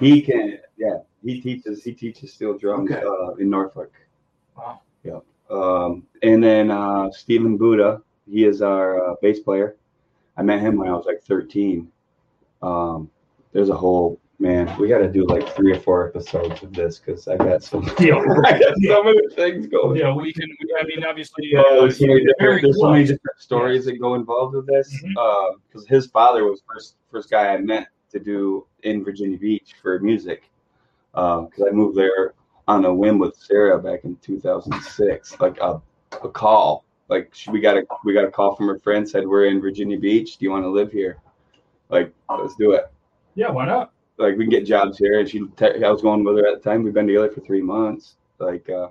He can yeah. He teaches he teaches steel drums Okay. uh, in Norfolk. Wow. Yeah. Um, and then uh, Stephen Buddha, he is our uh, bass player. I met him when I was like 13. Um, there's a whole man. We got to do like three or four episodes of this because I got so Deal. [LAUGHS] I got so many things going. Yeah, we can. We, I mean, obviously, Oh, uh, there's so many different, there's so many different stories that go involved with this. Because his father was first first guy I met to do in Virginia Beach for music. Because I moved there on a whim with Sarah back in 2006, like a, a call. Like she- we got a we got a call from her friend said we're in Virginia Beach. Do you want to live here? Like let's do it. Yeah, why not? Like we can get jobs here. And she te- I was going with her at the time. We've been together for three months. Like uh,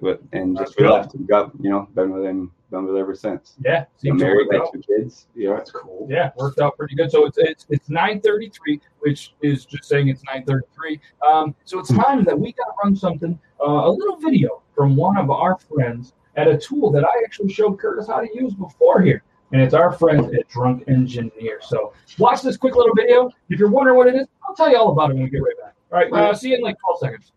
but and just we left. We got you know been with him been with her ever since. Yeah, I'm to married, work got out. two kids. Yeah, That's cool. Yeah, worked out pretty good. So it's it's it's nine thirty three, which is just saying it's nine thirty three. Um, so it's time that we got to run something, uh, a little video from one of our friends at a tool that I actually showed Curtis how to use before here, and it's our friends at Drunk Engineer. So watch this quick little video. If you're wondering what it is, I'll tell you all about it when we get right back. All right, uh, see you in like twelve seconds.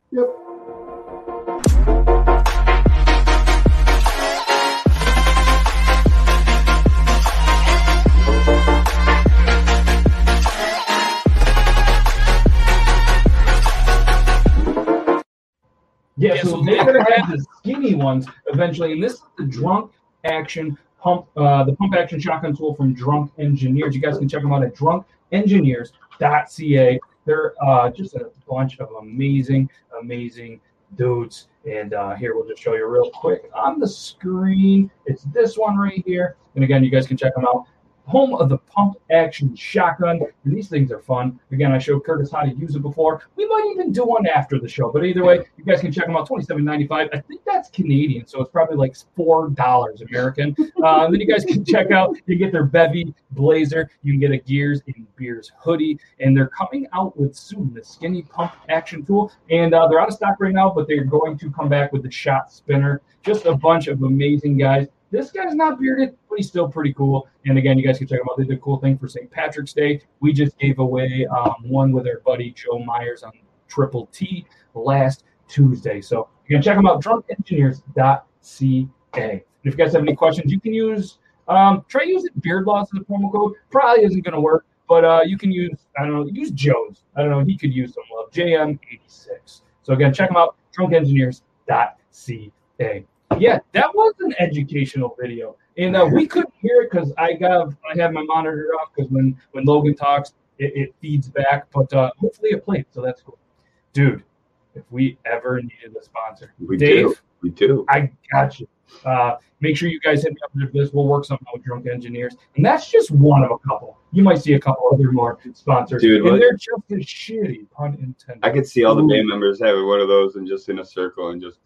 Yeah, so they're gonna have the skinny ones eventually, and this is the drunk action pump, uh, the pump action shotgun tool from Drunk Engineers. You guys can check them out at drunkengineers.ca. They're uh, just a bunch of amazing, amazing dudes. And uh, here we'll just show you real quick on the screen. It's this one right here. And again, you guys can check them out. Home of the pump action shotgun. And these things are fun. Again, I showed Curtis how to use it before. We might even do one after the show. But either way, you guys can check them out. Twenty seven ninety five. I think that's Canadian, so it's probably like four dollars American. [LAUGHS] Uh, then you guys can check out. You get their bevy blazer. You can get a Gears and Beers hoodie, and they're coming out with soon the skinny pump action tool. And uh, they're out of stock right now, but they're going to come back with the shot spinner. Just a bunch of amazing guys. This guy's not bearded, but he's still pretty cool. And again, you guys can check him out. They did a cool thing for St. Patrick's Day. We just gave away um, one with our buddy Joe Myers on Triple T last Tuesday. So you can check them out, drunkengineers.ca. And if you guys have any questions, you can use um, try using Beard Laws as a promo code. Probably isn't going to work, but uh, you can use I don't know use Joe's. I don't know he could use some love. JM86. So again, check them out. Drunkengineers.ca. Yeah, that was an educational video, and uh, we couldn't hear it because I got I have my monitor off because when when Logan talks, it, it feeds back. But uh, hopefully it played, so that's cool, dude. If we ever needed a sponsor, we Dave, do. We do. I got you. Uh, make sure you guys hit me up with this. We'll work something out with Drunk Engineers, and that's just one of a couple. You might see a couple other more sponsors, Dude, and they're just as shitty, pun intended. I could see all the band members having one of those and just in a circle and just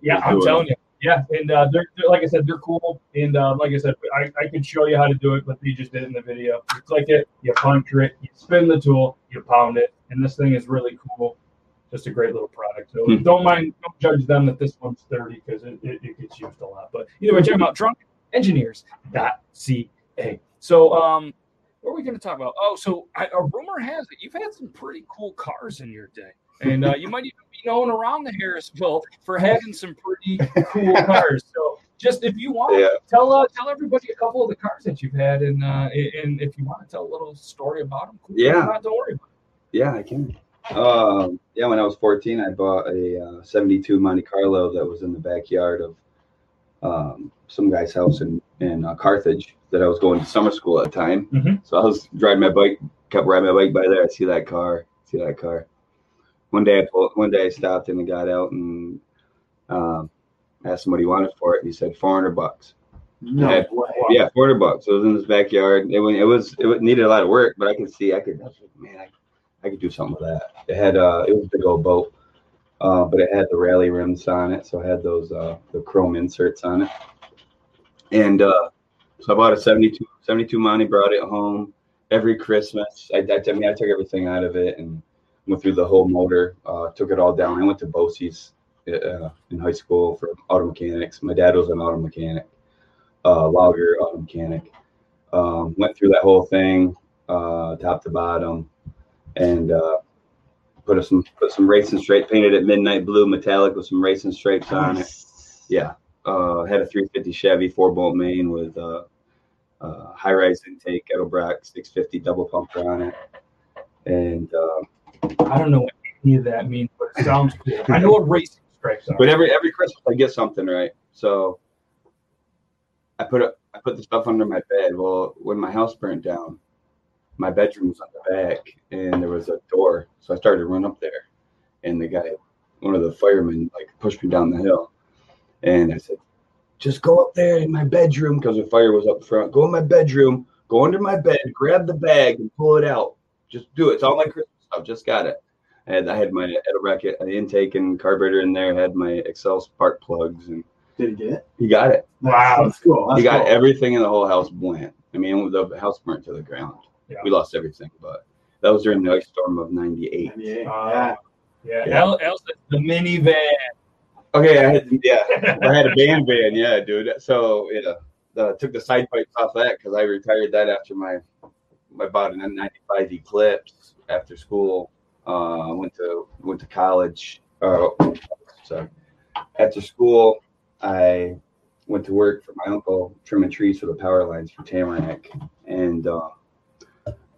Yeah, I'm telling you. Yeah, and uh, they're, they're like I said, they're cool. And uh, like I said, I, I could show you how to do it, but they just did it in the video. You click it, you puncture it, you spin the tool, you pound it, and this thing is really cool. Just a great little product. So Hmm. don't mind, don't judge them that this one's 30 because it, it, it gets used a lot. But either way, check them out, drunkenengineers.ca. So, um, what are we going to talk about? Oh, so I, a rumor has it you've had some pretty cool cars in your day, and uh, you might even be known around the Harrisville for having some pretty cool cars. So, just if you want, Yeah. tell uh, tell everybody a couple of the cars that you've had, and uh, and if you want to tell a little story about them, cool. Yeah. Not, don't worry. About Yeah, I can. Um, yeah, when I was 14, I bought a uh, 72 Monte Carlo that was in the backyard of um, some guy's house in, in uh, Carthage that I was going to summer school at the time. Mhm. So I was driving my bike, kept riding my bike by there. I see that car, see that car. One day I pulled, one day I stopped and I got out and um, asked him what he wanted for it. And he said 400 bucks. No Yeah. way. Yeah, 400 bucks. It was in his backyard. It, it was it needed a lot of work, but I could see I could I like, man, I, I could do something with that. It had uh it was a big old boat, uh, but it had the rally rims on it, so it had those uh the chrome inserts on it. And uh, so I bought a 72 72 Monty, brought it home every Christmas. I, I, I mean I took everything out of it and went through the whole motor, uh, took it all down. I went to BOCES uh, in high school for auto mechanics. My dad was an auto mechanic uh, logger auto mechanic. Um, went through that whole thing, uh, top to bottom, and uh, put some put some racing stripes, painted it midnight blue metallic with some racing stripes on it. Yeah, uh, had a 350 Chevy four bolt main with uh, uh, high rise intake, Edelbrock 650 double pumper on it, and uh, I don't know what any of that means, but it sounds cool. I know what racing stripes are. But every every Christmas I get something right. So I put it I put the stuff under my bed. Well, when my house burnt down, my bedroom was on the back and there was a door. So I started to run up there. And the guy, one of the firemen, like pushed me down the hill. And I said, just go up there in my bedroom because the fire was up front. Go in my bedroom, go under my bed, grab the bag and pull it out. Just do it. It's all my Christmas stuff. Just got it. I had I had my Edelbrock intake and carburetor in there. Had my Accel spark plugs, and Did he get it? he got it. Wow. That's cool. That's he got cool. everything in the whole house blend. I mean, the house burnt to the ground. Yeah. We lost everything, but that was during the ice storm of '98. Yeah. Uh, yeah. Yeah, Yeah. Al, Al the minivan. Okay, I had yeah, I had a [LAUGHS] band van, yeah, dude. So yeah, uh, took the side pipes off that because I retired that after my I bought a '95 Eclipse after school. Uh, I went to went to college. Uh, sorry, after school, I went to work for my uncle trimming trees for the power lines for Tamarack, and uh,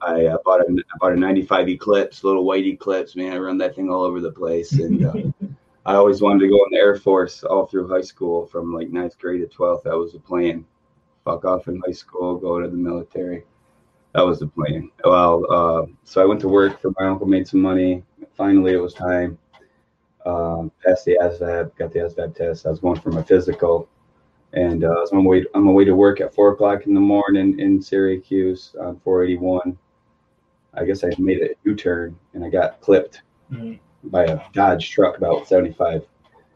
I uh, bought a I bought a '95 Eclipse, little white Eclipse. Man, I run that thing all over the place, and uh, I always wanted to go in the Air Force all through high school, from like ninth grade to twelfth. That was the plan. Fuck off in high school, go to the military. That was the plan. Well, uh, so I went to work for my uncle, made some money. Finally, it was time. Um, passed the ASVAB, got the ASVAB test. I was going for my physical, and uh, I was on my way on my way to work at four o'clock in the morning in Syracuse on 481. I guess I made a U-turn and I got clipped Mm. by a Dodge truck about 75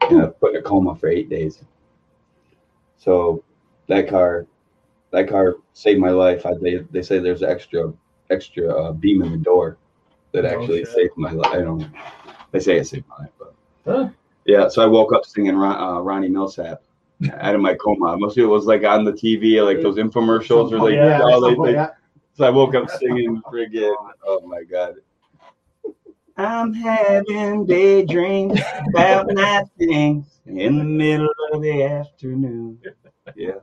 and I put in a coma for eight days. So that car, that car saved my life. I, they, they say there's extra, extra uh, beam in the door that Oh, actually shit. saved my life. I don't, they say it saved my life, but Huh. yeah. So I woke up singing Ron, uh, Ronnie Milsap out of my coma. Most of it was like on the TV, like those infomercials or like, yeah, all they, something they- so I woke up singing friggin' oh my god. I'm having daydreams about night things in the middle of the afternoon. Yeah.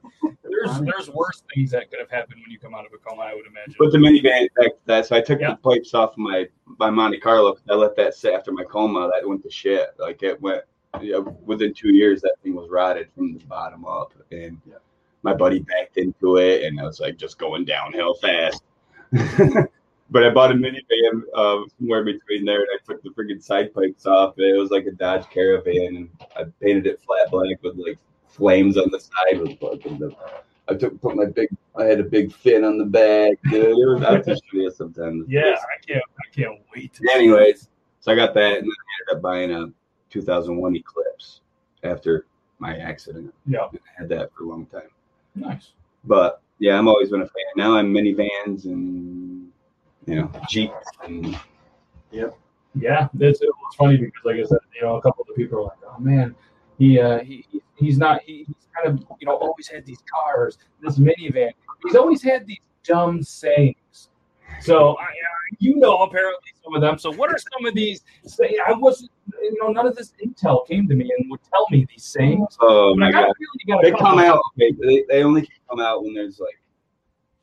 There's there's worse things that could have happened when you come out of a coma, I would imagine. Put the minivan back to that. So I took Yeah. the pipes off my my Monte Carlo. 'cause I let that sit after my coma. That went to shit. Like it went yeah, within two years that thing was rotted from the bottom up. And Yeah. my buddy backed into it and I was like just going downhill fast. [LAUGHS] but I bought a minivan uh, somewhere between there and I took the freaking side pipes off. And it was like a Dodge Caravan and I painted it flat black with like flames on the side with fucking the I took put my big I had a big fin on the back. Dude. It was I have to show you sometimes. [LAUGHS] yeah, I can't I can't wait. Anyways, so I got that and then I ended up buying a 2001 Eclipse after my accident. Yeah. I had that for a long time. Nice. But yeah, I'm always been a fan. Now I'm minivans and you know jeeps and Yep. Yeah, it's, it's funny because, like I said, you know, a couple of the people are like, "Oh man, he uh, he he- he's not he, he's kind of you know always had these cars, this minivan. He's always had these dumb sayings." So I, I- you know, apparently some of them. So what are some of these? Say, I wasn't, you know, none of this intel came to me and would tell me these sayings. oh But I my got god, feeling you got a they come out. Okay, they, they only come out when there's like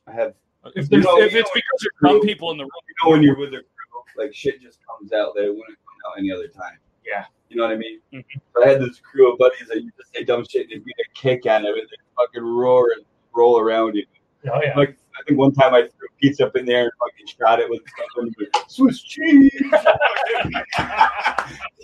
I have If, there's, You know- if it's because there's some people in the room, you know when you're with a crew, like shit just comes out that it wouldn't come out any other time. Yeah. You know what I mean? Mhm. So I had this crew of buddies that you just say dumb shit and they get a kick out of it. They fucking roar and roll around you. Oh yeah. Like I think one time I threw pizza up in there and fucking shot it with something Swiss cheese. [LAUGHS]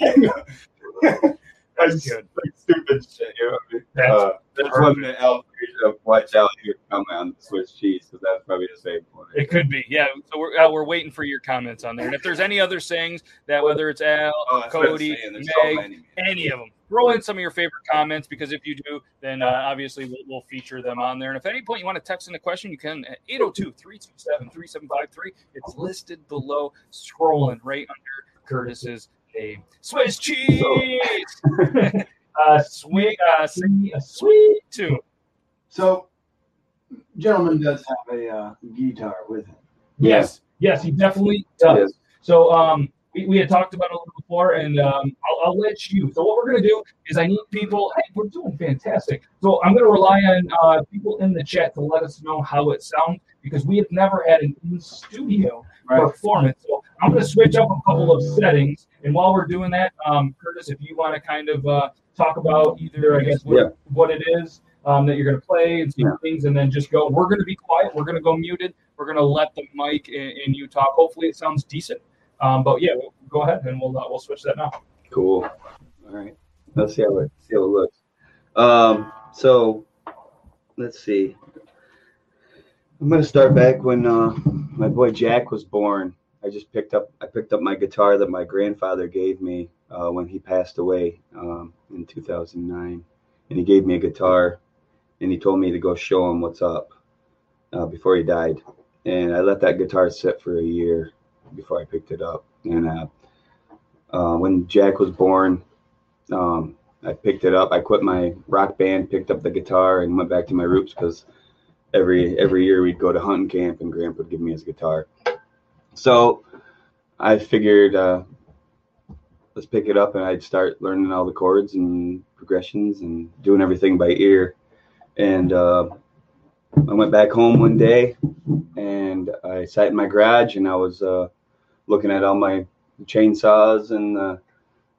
[LAUGHS] [LAUGHS] That's good. Like stupid shit. You know I mean? That's uh, that's one that Al of watch out here come on Swiss cheese because that's probably the same one. it could be. Yeah. So we're uh, we're waiting for your comments on there. And if there's any other sayings that whether it's Al, Oh, that's what I'm Cody, Meg, so any of them. Throw in some of your favorite comments because if you do, then uh, obviously we'll, we'll feature them on there. And if at any point you want to text in a question, you can at 802 327 3753. It's listed below, scrolling right under Curtis's name. Swiss cheese! a [LAUGHS] Sweet, uh, sweet, a sweet tune. So, gentleman does have a uh, guitar with him. Yes, yes, he definitely does. Yes. So um, we, we had talked about it a little before, and um, I'll, I'll let you. So what we're gonna do is I need people. Hey, we're doing fantastic. So I'm gonna rely on uh, people in the chat to let us know how it sounds because we have never had an in studio performance. So I'm gonna switch up a couple of settings, and while we're doing that, um, Curtis, if you want to kind of uh, talk about either I guess what, Yeah. what it is. Um, that you're going to play and see Yeah. things, and then just go. We're going to be quiet. We're going to go muted. We're going to let the mic and, and you talk. Hopefully, it sounds decent. Um, but yeah, we'll, go ahead and we'll uh, we'll switch that now. Cool. All right. Let's see how it see how it looks. Um, so let's see. I'm gonna start back when uh, my boy Jack was born. I just picked up I picked up my guitar that my grandfather gave me uh, when he passed away um, in 2009, and he gave me a guitar, and he told me to go show him what's up uh, before he died. And I let that guitar sit for a year before I picked it up. And uh, uh, when Jack was born, um, I picked it up. I quit my rock band, picked up the guitar, and went back to my roots because every every year we'd go to hunting camp, and Grandpa would give me his guitar. So I figured uh, let's pick it up, and I'd start learning all the chords and progressions and doing everything by ear. And uh, I went back home one day, and I sat in my garage, and I was uh, looking at all my chainsaws and uh,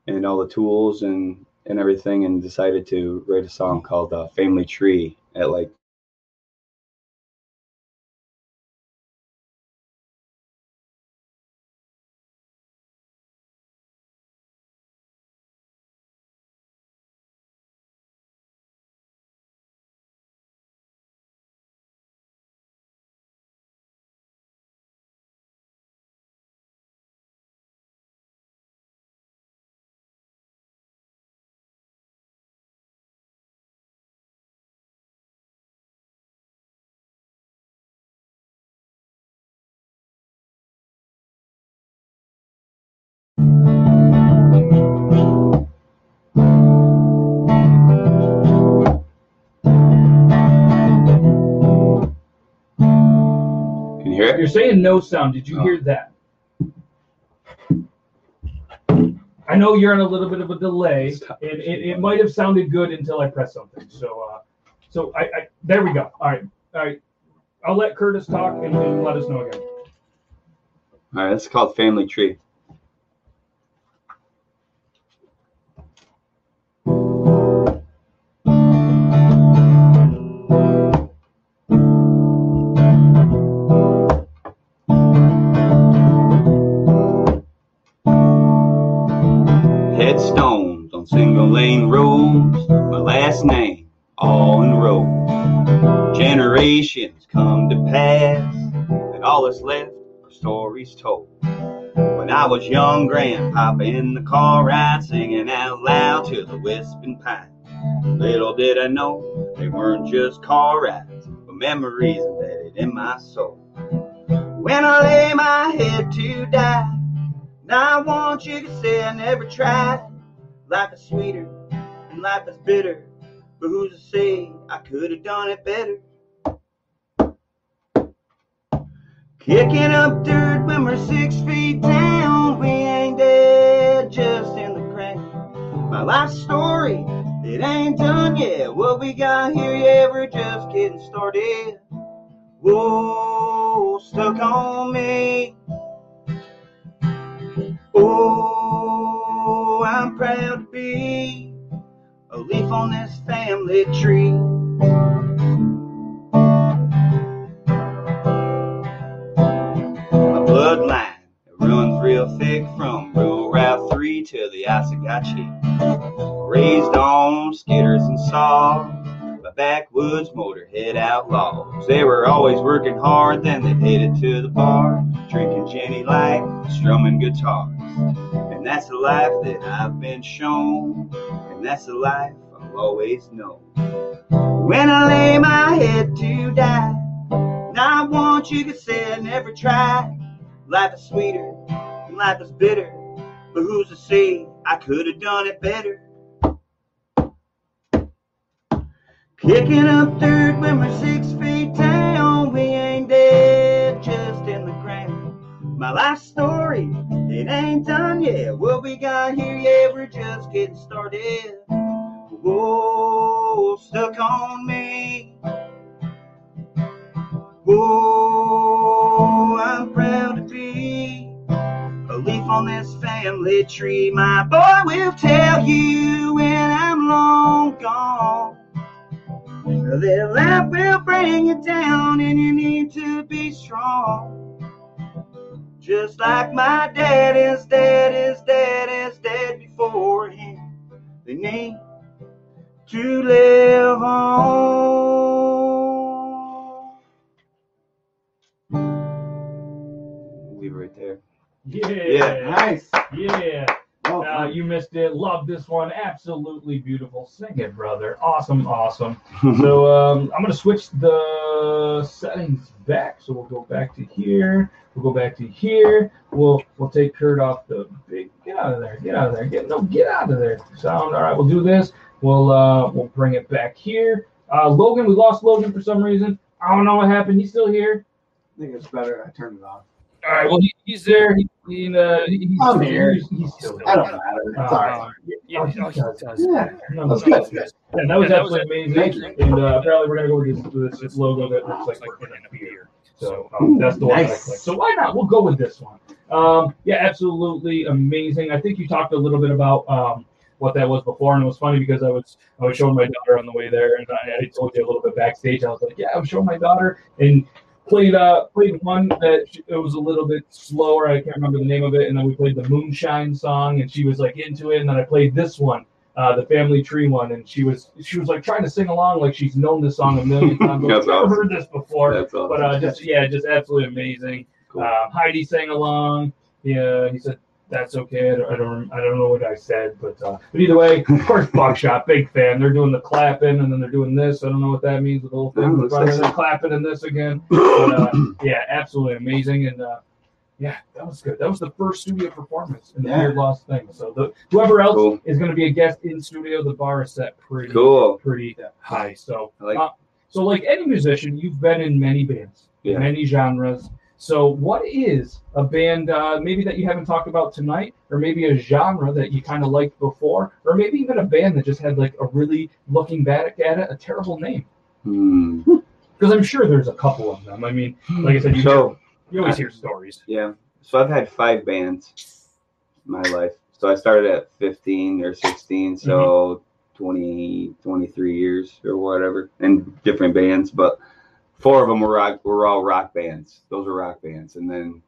and all the tools and and everything, and decided to write a song called uh, "Family Tree" at like hear it? You're saying no sound. Did you Oh. hear that? I know you're on a little bit of a delay. Stop. It, it, it might have sounded good until I pressed something. So, uh, so I, I there we go. All right, all right. I'll let Curtis talk and, and let us know again. All right, it's called Family Tree. Headstones on single lane roads, my last name all in rows. Generations come to pass, and all that's left are stories told. When I was young, Grandpapa in the car ride, singing out loud to the whispering pine. Little did I know they weren't just car rides, but memories embedded in my soul. When I lay my head to die, now I want you to say I never tried. Life is sweeter and life is bitter, but who's to say I could have done it better? Kicking up dirt when we're six feet down, we ain't dead, just in the ground. My life story, it ain't done yet. What we got here, yeah, we're just getting started. Whoa, stuck on me. Oh, I'm proud to be a leaf on this family tree. My bloodline runs real thick from rural Route 3 to the Oswegatchie. Raised on skidders and saws, backwoods motorhead outlaws. They were always working hard, then they headed to the bar, drinking Genny Light, strumming guitars. And that's the life that I've been shown, and that's the life I'll always know. When I lay my head to die, I want you to say I never tried. Life is sweeter, life is bitter, but who's to say I could have done it better? Kicking up dirt when we're six feet down, we ain't dead, just in the ground. My life story, it ain't done yet. What we got here, yeah, we're just getting started. Whoa, stuck on me. Whoa, I'm proud to be a leaf on this family tree. My boy will tell you when I'm long gone. That life will bring you down and you need to be strong. Just like my dad is dead, is dead, is dead before him. They need to live on. Leave it right there. Yeah. Yeah. Nice. Yeah. Uh, you missed it. Love this one. Absolutely beautiful. Sing it, brother. Awesome, awesome. [LAUGHS] so um, I'm gonna switch the settings back. So we'll go back to here. We'll go back to here. We'll we'll take Kurt off the big. Get out of there. Get out of there. Get no. Get out of there. Sound all right. We'll do this. We'll uh we'll bring it back here. Uh, Logan, we lost Logan for some reason. I don't know what happened. He's still here. I think it's better I turned it off. All right. Well, he, he's there. He, he, uh, he's, I'm here. He's, he's still I don't matter. It's Uh, all right. Yeah, Oh, he oh, does. does. Yeah. No, That's no, good. no. Yeah, that was Yeah, that was absolutely Thank amazing. And uh, apparently, we're gonna go with this, this logo that looks like we're in a beer. So um, that's the one that I Nice. clicked. So why not? We'll go with this one. Um, yeah, absolutely amazing. I think you talked a little bit about um, what that was before, and it was funny because I was I was showing my daughter on the way there, and I, I told you a little bit backstage. I was like, yeah, I'm showing my daughter and played uh played one that sh- it was a little bit slower. I can't remember the name of it, and then we played the Moonshine song, and she was like into it, and then I played this one. Uh, the family tree one, and she was she was like trying to sing along like she's known this song a million times. I've [LAUGHS] never awesome. heard this before, That's awesome. but uh, just yeah, just absolutely amazing. Cool. Uh, Heidi sang along. Yeah, he said that's okay. I don't, I don't, I don't know what I said, but uh, but either way, of course, Buckshot, big fan. They're doing the clapping, and then they're doing this. I don't know what that means with the whole thing. But like they're clapping and this again. [COUGHS] But, uh, yeah, absolutely amazing, and uh, yeah, that was good. That was the first studio performance in the Yeah. Beard Laws thing. So the whoever else Cool. is going to be a guest in studio, the bar is set pretty Cool. pretty high. So I like uh, so like any musician, you've been in many bands, Yeah. many genres. So what is a band uh, maybe that you haven't talked about tonight, or maybe a genre that you kind of liked before, or maybe even a band that just had like a really looking back at it a terrible name? Hmm. [LAUGHS] Because I'm sure there's a couple of them. I mean, like I said, you, So you always hear stories. yeah, so I've had five bands in my life. So I started at 15 or 16, so 20, 23 years or whatever, in different bands. But four of them were rock, were all rock bands. Those were rock bands, and then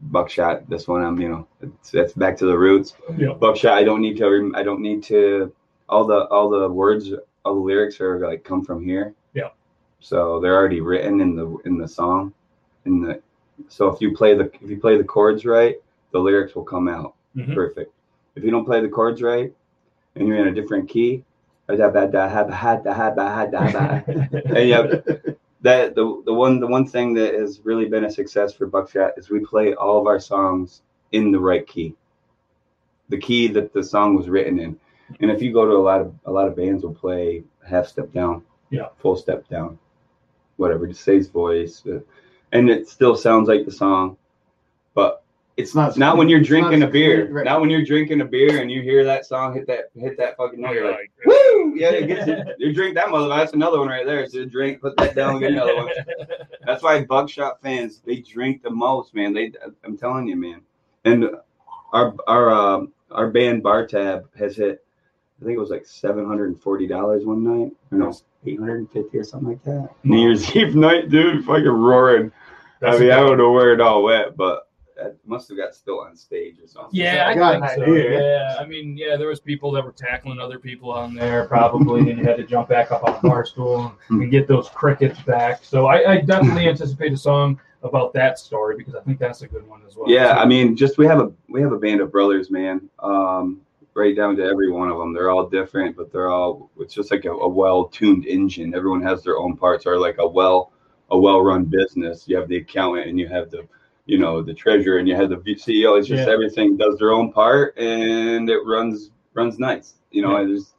Buckshot. This one, I'm you know, it's, that's back to the roots. Buckshot. I don't need to. rem- I don't need to. All the all the words, all the lyrics are like come from here. Yeah. So they're already written in the in the song, in the. So if you play the if you play the chords right, the lyrics will come out Mhm. perfect. If you don't play the chords right, and you're in a different key, da da da that the the one the one thing that has really been a success for Buckshot is we play all of our songs in the right key, the key that the song was written in. And if you go to a lot of a lot of bands will play half step down, Yeah. full step down, whatever, just Say's voice, uh, and it still sounds like the song, but it's not- not when you're it's not drinking a beer. right. Not when you're drinking a beer and you hear that song hit that hit that fucking note. You're like, Like, woo! Yeah, it gets it. You drink that mother. That's another one right there. So drink, put that down, get another one. [LAUGHS] That's why Buckshot fans they drink the most, man. They, I'm telling you, man. And our our uh, our band Bar Tab has hit, I think it was like seven hundred and forty dollars one night, or no, eight hundred and fifty or something like that. New Year's Eve night, dude, fucking roaring. I mean, I don't know where it all went, but that must have got still on stage or something. Yeah, I got think an so. idea. Yeah, I mean, yeah, there was people that were tackling other people on there probably, and you had to jump back up on the bar stool and, and get those crickets back. So I, I definitely anticipate a song about that story because I think that's a good one as well. Yeah, too. I mean, just we have a we have a band of brothers, man. Um, right down to every one of them. They're all different, but they're all it's just like a, a well tuned engine. Everyone has their own parts, or like a well a well run business. You have the accountant, and you have the you know the treasurer, and you have the CEO. It's just Yeah. everything does their own part, and it runs runs nice. You know, Yeah. I just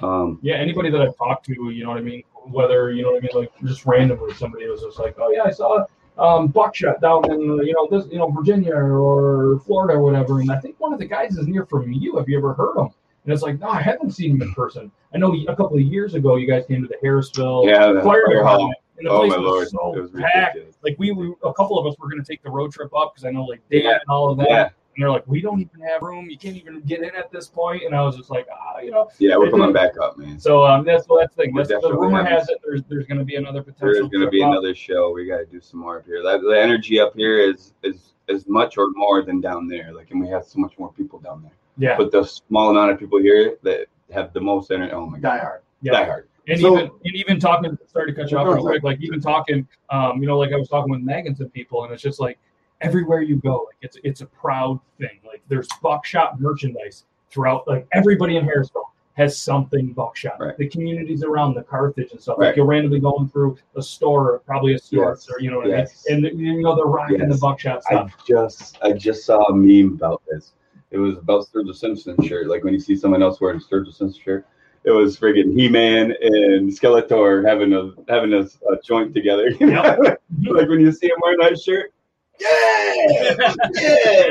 um, yeah, anybody that I've talked to, you know what I mean? Whether, you know what I mean, like just randomly somebody was just like, oh, yeah, I saw um, buckshot down in, uh, you know, this, you know, Virginia or Florida or whatever. And I think one of the guys is near from you. Have you ever heard him? And it's like, no, I haven't seen him in person. I know a couple of years ago you guys came to the Harrisville yeah, the Fire hall. Department, and the Oh place my was lord, so it was packed. ridiculous. Like we, we, a couple of us were going to take the road trip up because I know like Dan Yeah. and all of that. Yeah, And they're like, we don't even have room. You can't even get in at this point. And I was just like, ah, you know. yeah, we're coming back up, man. So um, that's well, that's the thing. That's, the rumor has it there's there's going to be another potential. There's going to be up. another show. We got to do some more up here. That, the energy up here is is as much or more than down there. Like, and we have so much more people down there. Yeah. But the small amount of people here that have the most energy. Oh my god, Die hard. Yeah. die hard. And So- even and even talking, sorry to cut you off No, real quick. Like even talking, um, you know, like I was talking with Megan and people, and it's just like everywhere you go, like it's it's a proud thing. Like there's buckshot merchandise throughout. Like everybody in Harrisville has something buckshot. Right. The communities around the Carthage and stuff. Right. Like you're randomly going through a store, probably a store, Yes. or you know what Yes. I mean. And you know they're rocking the Yes. buckshot I just I just saw a meme about this. It was about Sturgill Simpson shirt. Like when you see someone else wearing a Sturgill Simpson shirt, it was friggin' He Man and Skeletor having a having a, a joint together. [LAUGHS] Yep. [LAUGHS] like when you see him wearing that shirt. Yeah,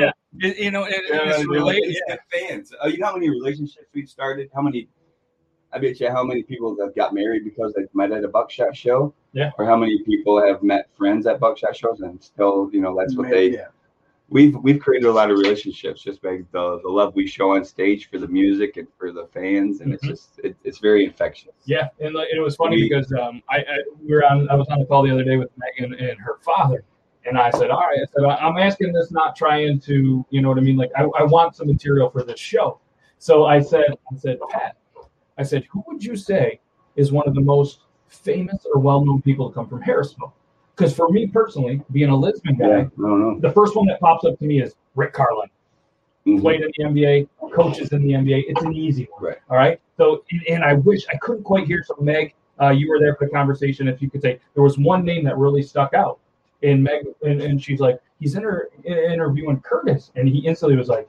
yeah. [LAUGHS] It- you know, it, Yeah, it's they're related. like instant fans. Uh, you know how many relationships we've started? How many? I bet you how many people have got married because they met at a buckshot show. Yeah. Or how many people have met friends at buckshot shows and still, you know, that's what they. Yeah. We've we've created a lot of relationships just by the the love we show on stage for the music and for the fans, and Mhm. it's just it, it's very infectious. Yeah, and like, it was funny We- because um, I, I we were on I was on the call the other day with Megan and her father, and I said, all right, I said I'm asking this not trying to, you know what I mean, like I, I want some material for this show. So I said, I said, Pat, I said, who would you say is one of the most famous or well-known people to come from Harrisville? Because for me personally, being a Lisbon guy, Yeah, the first one that pops up to me is Rick Carlisle Mhm. played in the NBA, coaches in the NBA. It's an easy one. Right. All right. So, and- and I wish I couldn't quite hear. So, Meg, uh, you were there for the conversation. If you could say there was one name that really stuck out, and Meg, and, and she's like, he's inter- interviewing Curtis, and he instantly was like,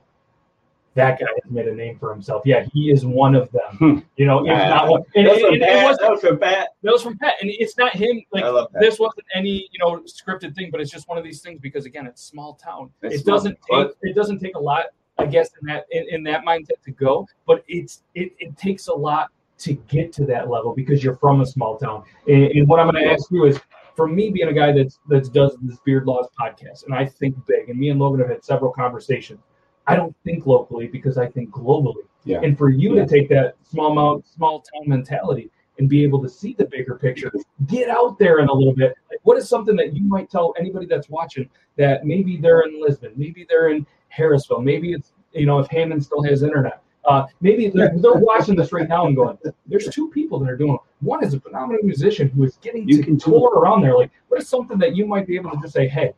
that guy has made a name for himself. Yeah, he is one of them. Hmm. You know, it's Yeah. not one. And, That's and- from and it Pat. wasn't That was from Pat. that was from Pat, and it's not him. Like I love Pat. this wasn't any you know scripted thing, but it's just one of these things because again, it's small town. It's it doesn't take it doesn't take a lot, I guess, in that in, in that mindset to go, but it's it, it takes a lot to get to that level because you're from a small town. And, and what I'm going to ask you is, for me being a guy that's that does this Beard Laws podcast, and I think big, and me and Logan have had several conversations. I don't think locally because I think globally. Yeah. And for you Yeah. to take that small amount, small town mentality and be able to see the bigger picture, get out there in a little bit. Like, what is something that you might tell anybody that's watching that maybe they're in Lisbon, maybe they're in Harrisville, maybe it's you know if Hammond still has internet. Uh, maybe they're, they're watching this right now and going, "There's two people that are doing. it. One is a phenomenal musician who is getting You to tour around there. Like, what is something that you might be able to just say, "Hey,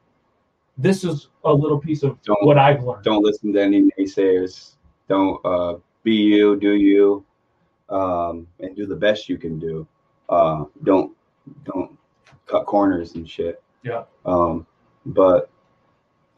this is a little piece of Don't- what I've learned." Don't listen to any naysayers. Don't uh, be you, do you. um, and do the best you can do. Uh, don't don't cut corners and shit. Yeah. Um, but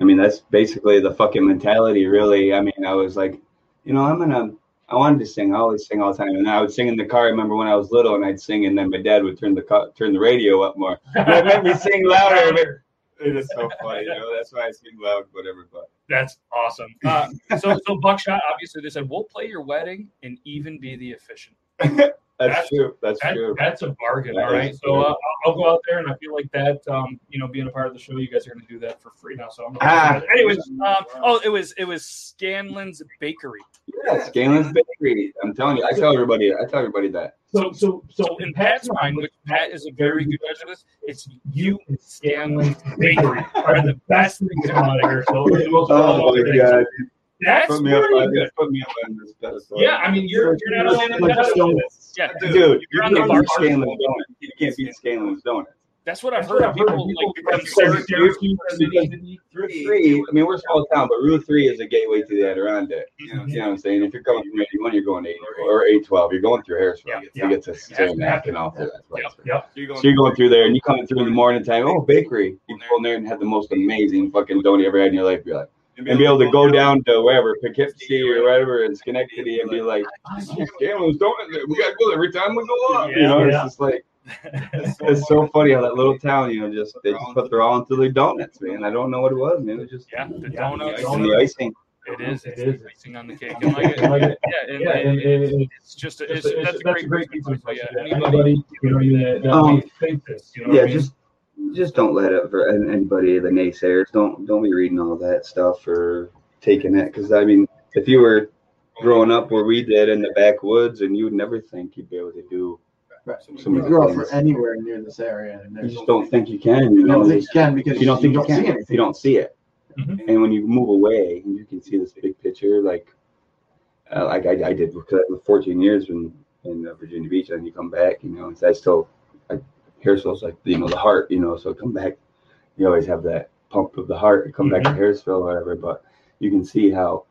I mean, that's basically the fucking mentality, really. I mean, I was like, you know, I'm gonna. I wanted to sing. I always sing all the time, and I would sing in the car. I remember when I was little, and I'd sing, and then my dad would turn the co- turn the radio up more. That made me sing louder. It is so funny, you know. That's why I sing loud, whatever. But That's awesome. Uh, so, so Buckshot, obviously, they said we'll play your wedding and even be the officiant. [LAUGHS] that's, That's- true. That's That, true. that's a bargain. That all right. is So uh, I'll go out there, and I feel like that. Um, you know, being a part of the show, you guys are going to do that for free now. So I'm. Ah. Anyways, um, oh, it was it was Scanlan's Bakery. Yeah, Scalen's Bakery. I'm telling you, I tell everybody. I tell everybody that. So, so, so So in Pat's mind, which Pat is a very good judge of this, it's you and Scanlan's Bakery are the best things to come out of here. So it's the most Oh my things. God! That's Put me up pretty on good. this. Put me up on this pedestal. Yeah, I mean, you're you're not only Like pedestal. yeah, dude, You're you on the can't bar. beat Scalen's donut. You can't beat Scalen's donut. That's what I've That's heard. what I've heard. People People like become from Syracuse. Syracuse, Sydney, Route three. I mean, we're a small town, but Route three is a gateway to the Adirondack. You know, you know what I'm saying? If you're coming from 81, you're going 80 or 812. You're going through Harrisville Yeah, to yeah. get to Saranac and all through that place. Yep. So you're going through there and you coming through in the morning time. Oh, bakery. You go in there and have the most amazing fucking donut you ever had in your life. You're like, and be able to go down to wherever, Poughkeepsie or whatever in Schenectady and be like, Scalen's donut there. We got to go every time we go up. You know, it's just like, it's so funny how that little town, you know, just they just put their all into their donuts, man. I don't know what it was, man. It was just Yeah, the Yeah, donuts. and the icing. It is. It It's is. the icing on the cake. I like it. I like it. Yeah, and, Yeah, and, and and, and it's just a, it's, it's, it's, that's, that's, a great piece piece of of advice. yeah, Yeah, anybody, anybody, you know, that, that Um, think this, you know, Yeah, I mean? just just don't let it for anybody the naysayers. Don't don't be reading all that stuff or taking it because I mean, if you were growing up where we did in the backwoods, and you would never think you'd be able to do. Some You of up things. for anywhere near this area, and You just don't think you can. You you know, don't think just- you can because you don't think you, see can. anything. You don't see it, Mhm. and when you move away and you can see this big picture, like uh, like I, I did because I was 14 years in in uh, Virginia Beach, and you come back, you know, and I still I Harrisville's like you know the heart, you know, so come back, you always have that pump of the heart. Come back to mm-hmm. Harrisville or whatever, but you can see how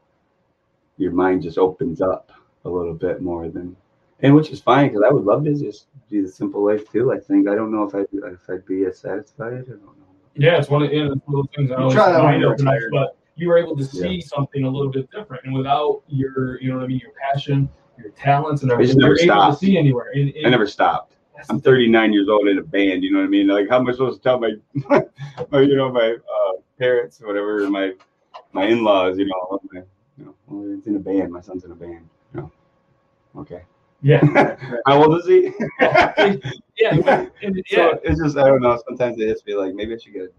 your mind just opens up a little bit more than. And which is fine because I would love to just do the simple life too. I think I don't know if I if I'd be as satisfied. I don't know. Yeah, it's one of, yeah, it's one of those things. I You always try that when mind you're open up, retired. but you were able to see something a little bit different, and without your, you know what I mean, your passion, your talents, and everything, you're able stopped. to see anywhere. And, and I never stopped. That's I'm 39 years old in a band. You know what I mean? Like, how am I supposed to tell my, [LAUGHS] my you know, my uh, parents, or whatever, and my my in-laws, you know, my, you know, well, it's in a band. My son's in a band. You know, okay. Yeah, [LAUGHS] How old is he? [LAUGHS] yeah, and- and- yeah. So it's just I don't know. Sometimes it just be like maybe I should get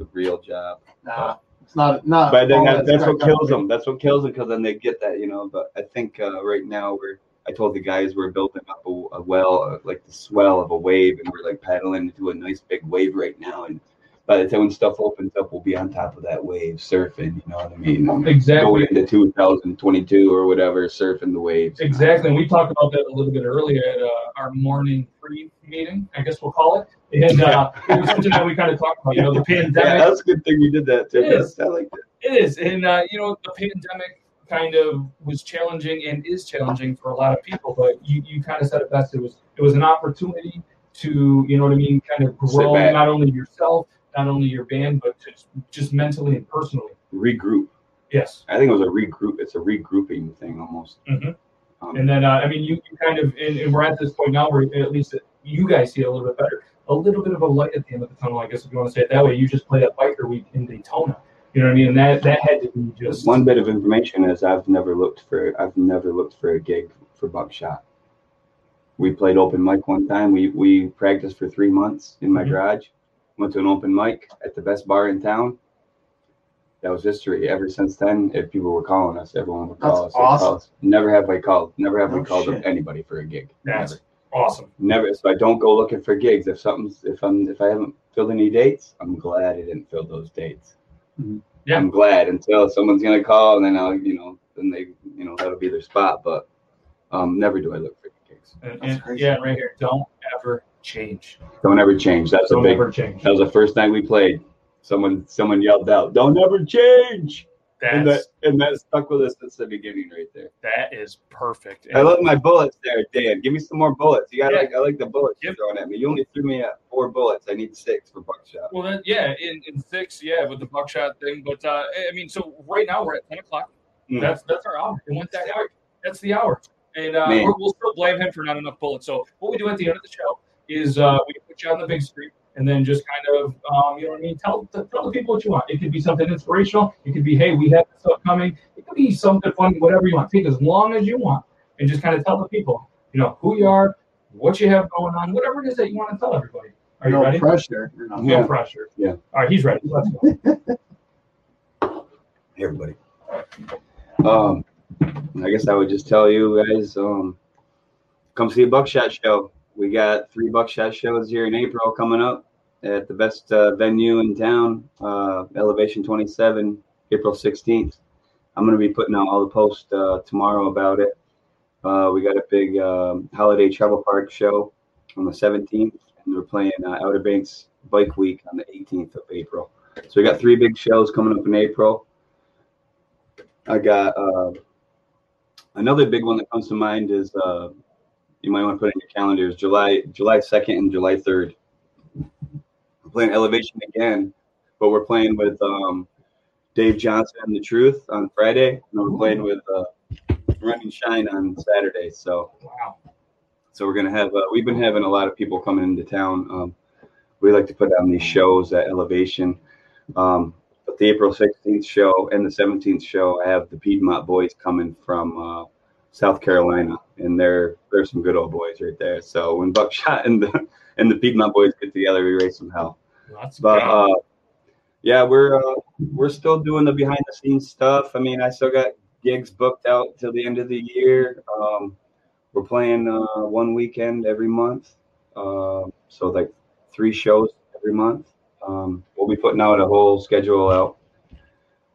a real job. Nah, it's not not. But then that, that's what kills them. That's what kills them because then they get that, you know. But I think uh, right now we're. I told the guys we're building up a, a well, uh, like the swell of a wave, and we're like paddling into a nice big wave right now. And by the time stuff opens up, we'll be on top of that wave, surfing. You know what I mean? Exactly. Going into 2022 or whatever, surfing the waves. Exactly. And we talked about that a little bit earlier at uh, our morning pre meeting, I guess we'll call it. And uh, [LAUGHS] it was something that we kind of talked about, you know, the pandemic. Yeah, that's a good thing you did that too. It is. I like that. It is. And, uh, you know, the pandemic kind of was challenging and is challenging for a lot of people, but you, you kind of said it best. It was, it was an opportunity to, you know what I mean, kind of grow not only yourself, not only your band, but just, just mentally and personally. Regroup. Yes. I think it was a regroup. It's a regrouping thing almost. Mhm. Um, And then, uh, I mean, you, you kind of, and, and we're at this point now where at least you guys see it a little bit better. A little bit of a light at the end of the tunnel, I guess, if you want to say it that way. You just played at Biker Week in Daytona. You know what I mean? And that, that had to be just. One bit of information is I've never looked for I've never looked for a gig for Buckshot. We played open mic one time. We we practiced for three months in my Mhm. garage. Went to an open mic at the best bar in town. That was history. Ever since then, if people were calling us, everyone would call That's us. they'd call awesome. us. Never have I called. Never have we called shit. anybody for a gig. That's Never. awesome. Never. So I don't go looking for gigs. If something's if I'm if I haven't filled any dates, I'm glad I didn't fill those dates. Yeah. I'm glad until someone's gonna call and then I'll you know then they you know that'll be their spot. But um, never do I look for gigs. And, and- yeah, right here. Don't ever change. Don't ever change. That's a Don't big. ever change. That was the first night we played. Someone someone yelled out, "Don't ever change." And that and that stuck with us since the beginning, right there. that is perfect. I love my bullets there, Dan. Give me some more bullets. You got Yeah. like I like the bullets you're throwing at me. You only threw me at four bullets. I need six for buckshot. Well, then, yeah, in, in six, yeah, with the buckshot thing. But uh, I mean, so right now we're at ten o'clock. Mm. That's that's our hour. It went that quick. That's the hour, and uh, we'll still blame him for not enough bullets. So what we do at the end of the show is uh, we put you on the big screen, and then just kind of, um, you know what I mean? Tell tell the people what you want. It could be something inspirational. It could be, hey, we have this stuff coming. It could be something funny, whatever you want. Take as long as you want, and just kind of tell the people, you know, who you are, what you have going on, whatever it is that you want to tell everybody. Are you no ready? pressure. You know. No Yeah. pressure. Yeah. All right, he's ready. Let's go. [LAUGHS] Hey, everybody. Um, I guess I would just tell you guys, um, come see a buckshot show. We got three buckshot shows here in April coming up at the best uh, venue in town, uh, Elevation 27, April 16th. I'm going to be putting out all the posts uh, tomorrow about it. Uh, we got a big um, holiday travel park show on the 17th, and we're playing uh, Outer Banks Bike Week on the 18th of April. So we got three big shows coming up in April. I got uh, another big one that comes to mind is you might want to put in your calendars July July second and July third. We're playing Elevation again, but we're playing with um, Dave Johnson and the Truth on Friday, and we're playing with uh, Running Shine on Saturday. So Wow. so we're gonna have uh, we've been having a lot of people coming into town. Um, we like to put on these shows at Elevation. Um, but the April 16th show and the 17th show, I have the Piedmont boys coming from uh, South Carolina, and they're they're some good old boys right there. So when Buckshot [LAUGHS] and the and the Piedmont boys get together, we raise some hell. That's But uh, yeah, we're uh, we're still doing the behind the scenes stuff. I mean, I still got gigs booked out till the end of the year. Um, we're playing uh, one weekend every month, uh, so like three shows every month. Um, we'll be putting out a whole schedule out.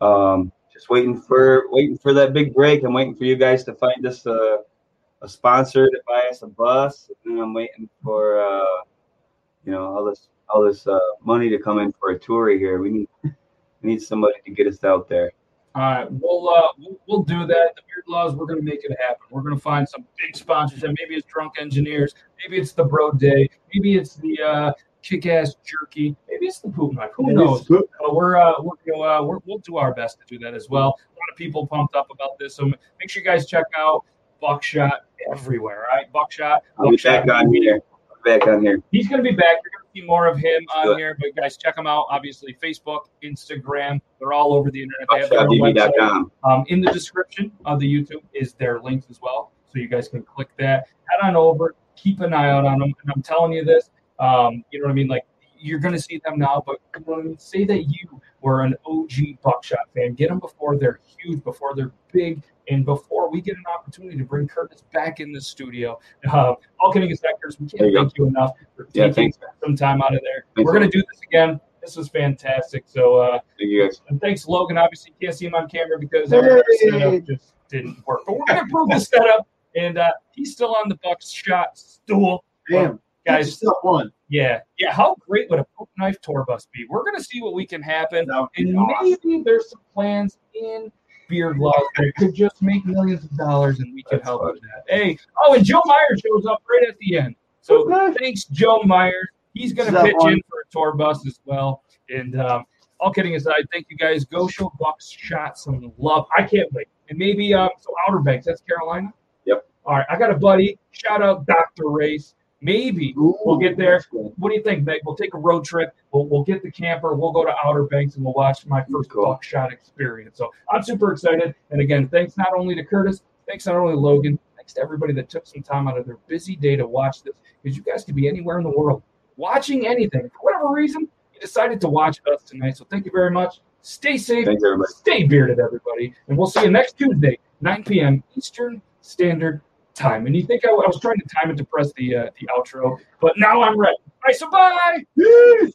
Um, just waiting for waiting for that big break. I'm waiting for you guys to find us a, a sponsor to buy us a bus, and I'm waiting for uh, you know all this all this uh, money to come in for a tour here. We need we need somebody to get us out there. All right, we'll, uh, we'll we'll do that. The Beard Laws, we're going to make it happen. We're going to find some big sponsors, and maybe it's Drunk Engineers, maybe it's the Bro Day, maybe it's the uh, Kick Ass Jerky, maybe it's the Poop Knife. Who knows? It's. Uh, we're, uh, we're, you know, uh, we're we'll do our best to do that as well. A lot of people pumped up about this, so make sure you guys check out Buckshot everywhere. All right, Buckshot. I'll be back on here. I'll back on here. He's going to be back. You're going to see more of him on here. But guys, check him out. Obviously, Facebook, Instagram. They're all over the internet. They have their own website. Um, in the description of the YouTube is their links as well, so you guys can click that. Head on over, keep an eye out on them. And I'm telling you this, um, you know what I mean? Like you're going to see them now, but you know I mean? say that you were an OG Buckshot fan. Get them before they're huge, before they're big, and before we get an opportunity to bring Curtis back in the studio. Uh, all kidding aside, Curtis, we can't you go. thank you enough for Yeah, taking thanks. some time out of there. Thanks, We're going to do this again. This was fantastic. So, uh, Thank you guys. and thanks, Logan. Obviously, you can't see him on camera because our setup just didn't work. But we're going to improve the setup. And uh, he's still on the Buckshot stool. Damn. Guys, still one. yeah. Yeah. How great would a poop knife tour bus be? We're to see what we can happen. That would be And awesome. maybe there's some plans in Beard Laws that could just make millions of dollars and we can That's help with that. Hey, oh, and Joe Myers shows up right at the end. So thanks, Joe Myers. He's That pitch one. in for a tour bus as well. And um, all kidding aside, thank you guys. Go show Buckshot some love. I can't wait. And maybe um, so Outer Banks, that's Carolina. Yep. All right, I got a buddy. Shout out Dr. Race. Maybe we'll get there. What do you think, Meg? We'll take a road trip. We'll, we'll get the camper. We'll go to Outer Banks and we'll watch my first Cool. buckshot experience. So I'm super excited. And again, thanks not only to Curtis, thanks not only to Logan, thanks to everybody that took some time out of their busy day to watch this because you guys could be anywhere in the world watching anything. For whatever reason, you decided to watch us tonight. So thank you very much. Stay safe. Thanks, everybody. Stay bearded, everybody. And we'll see you next Tuesday, 9 p.m. Eastern Standard Time. And you think I, I was trying to time it to press the uh, the outro, but now I'm ready. All right, so bye.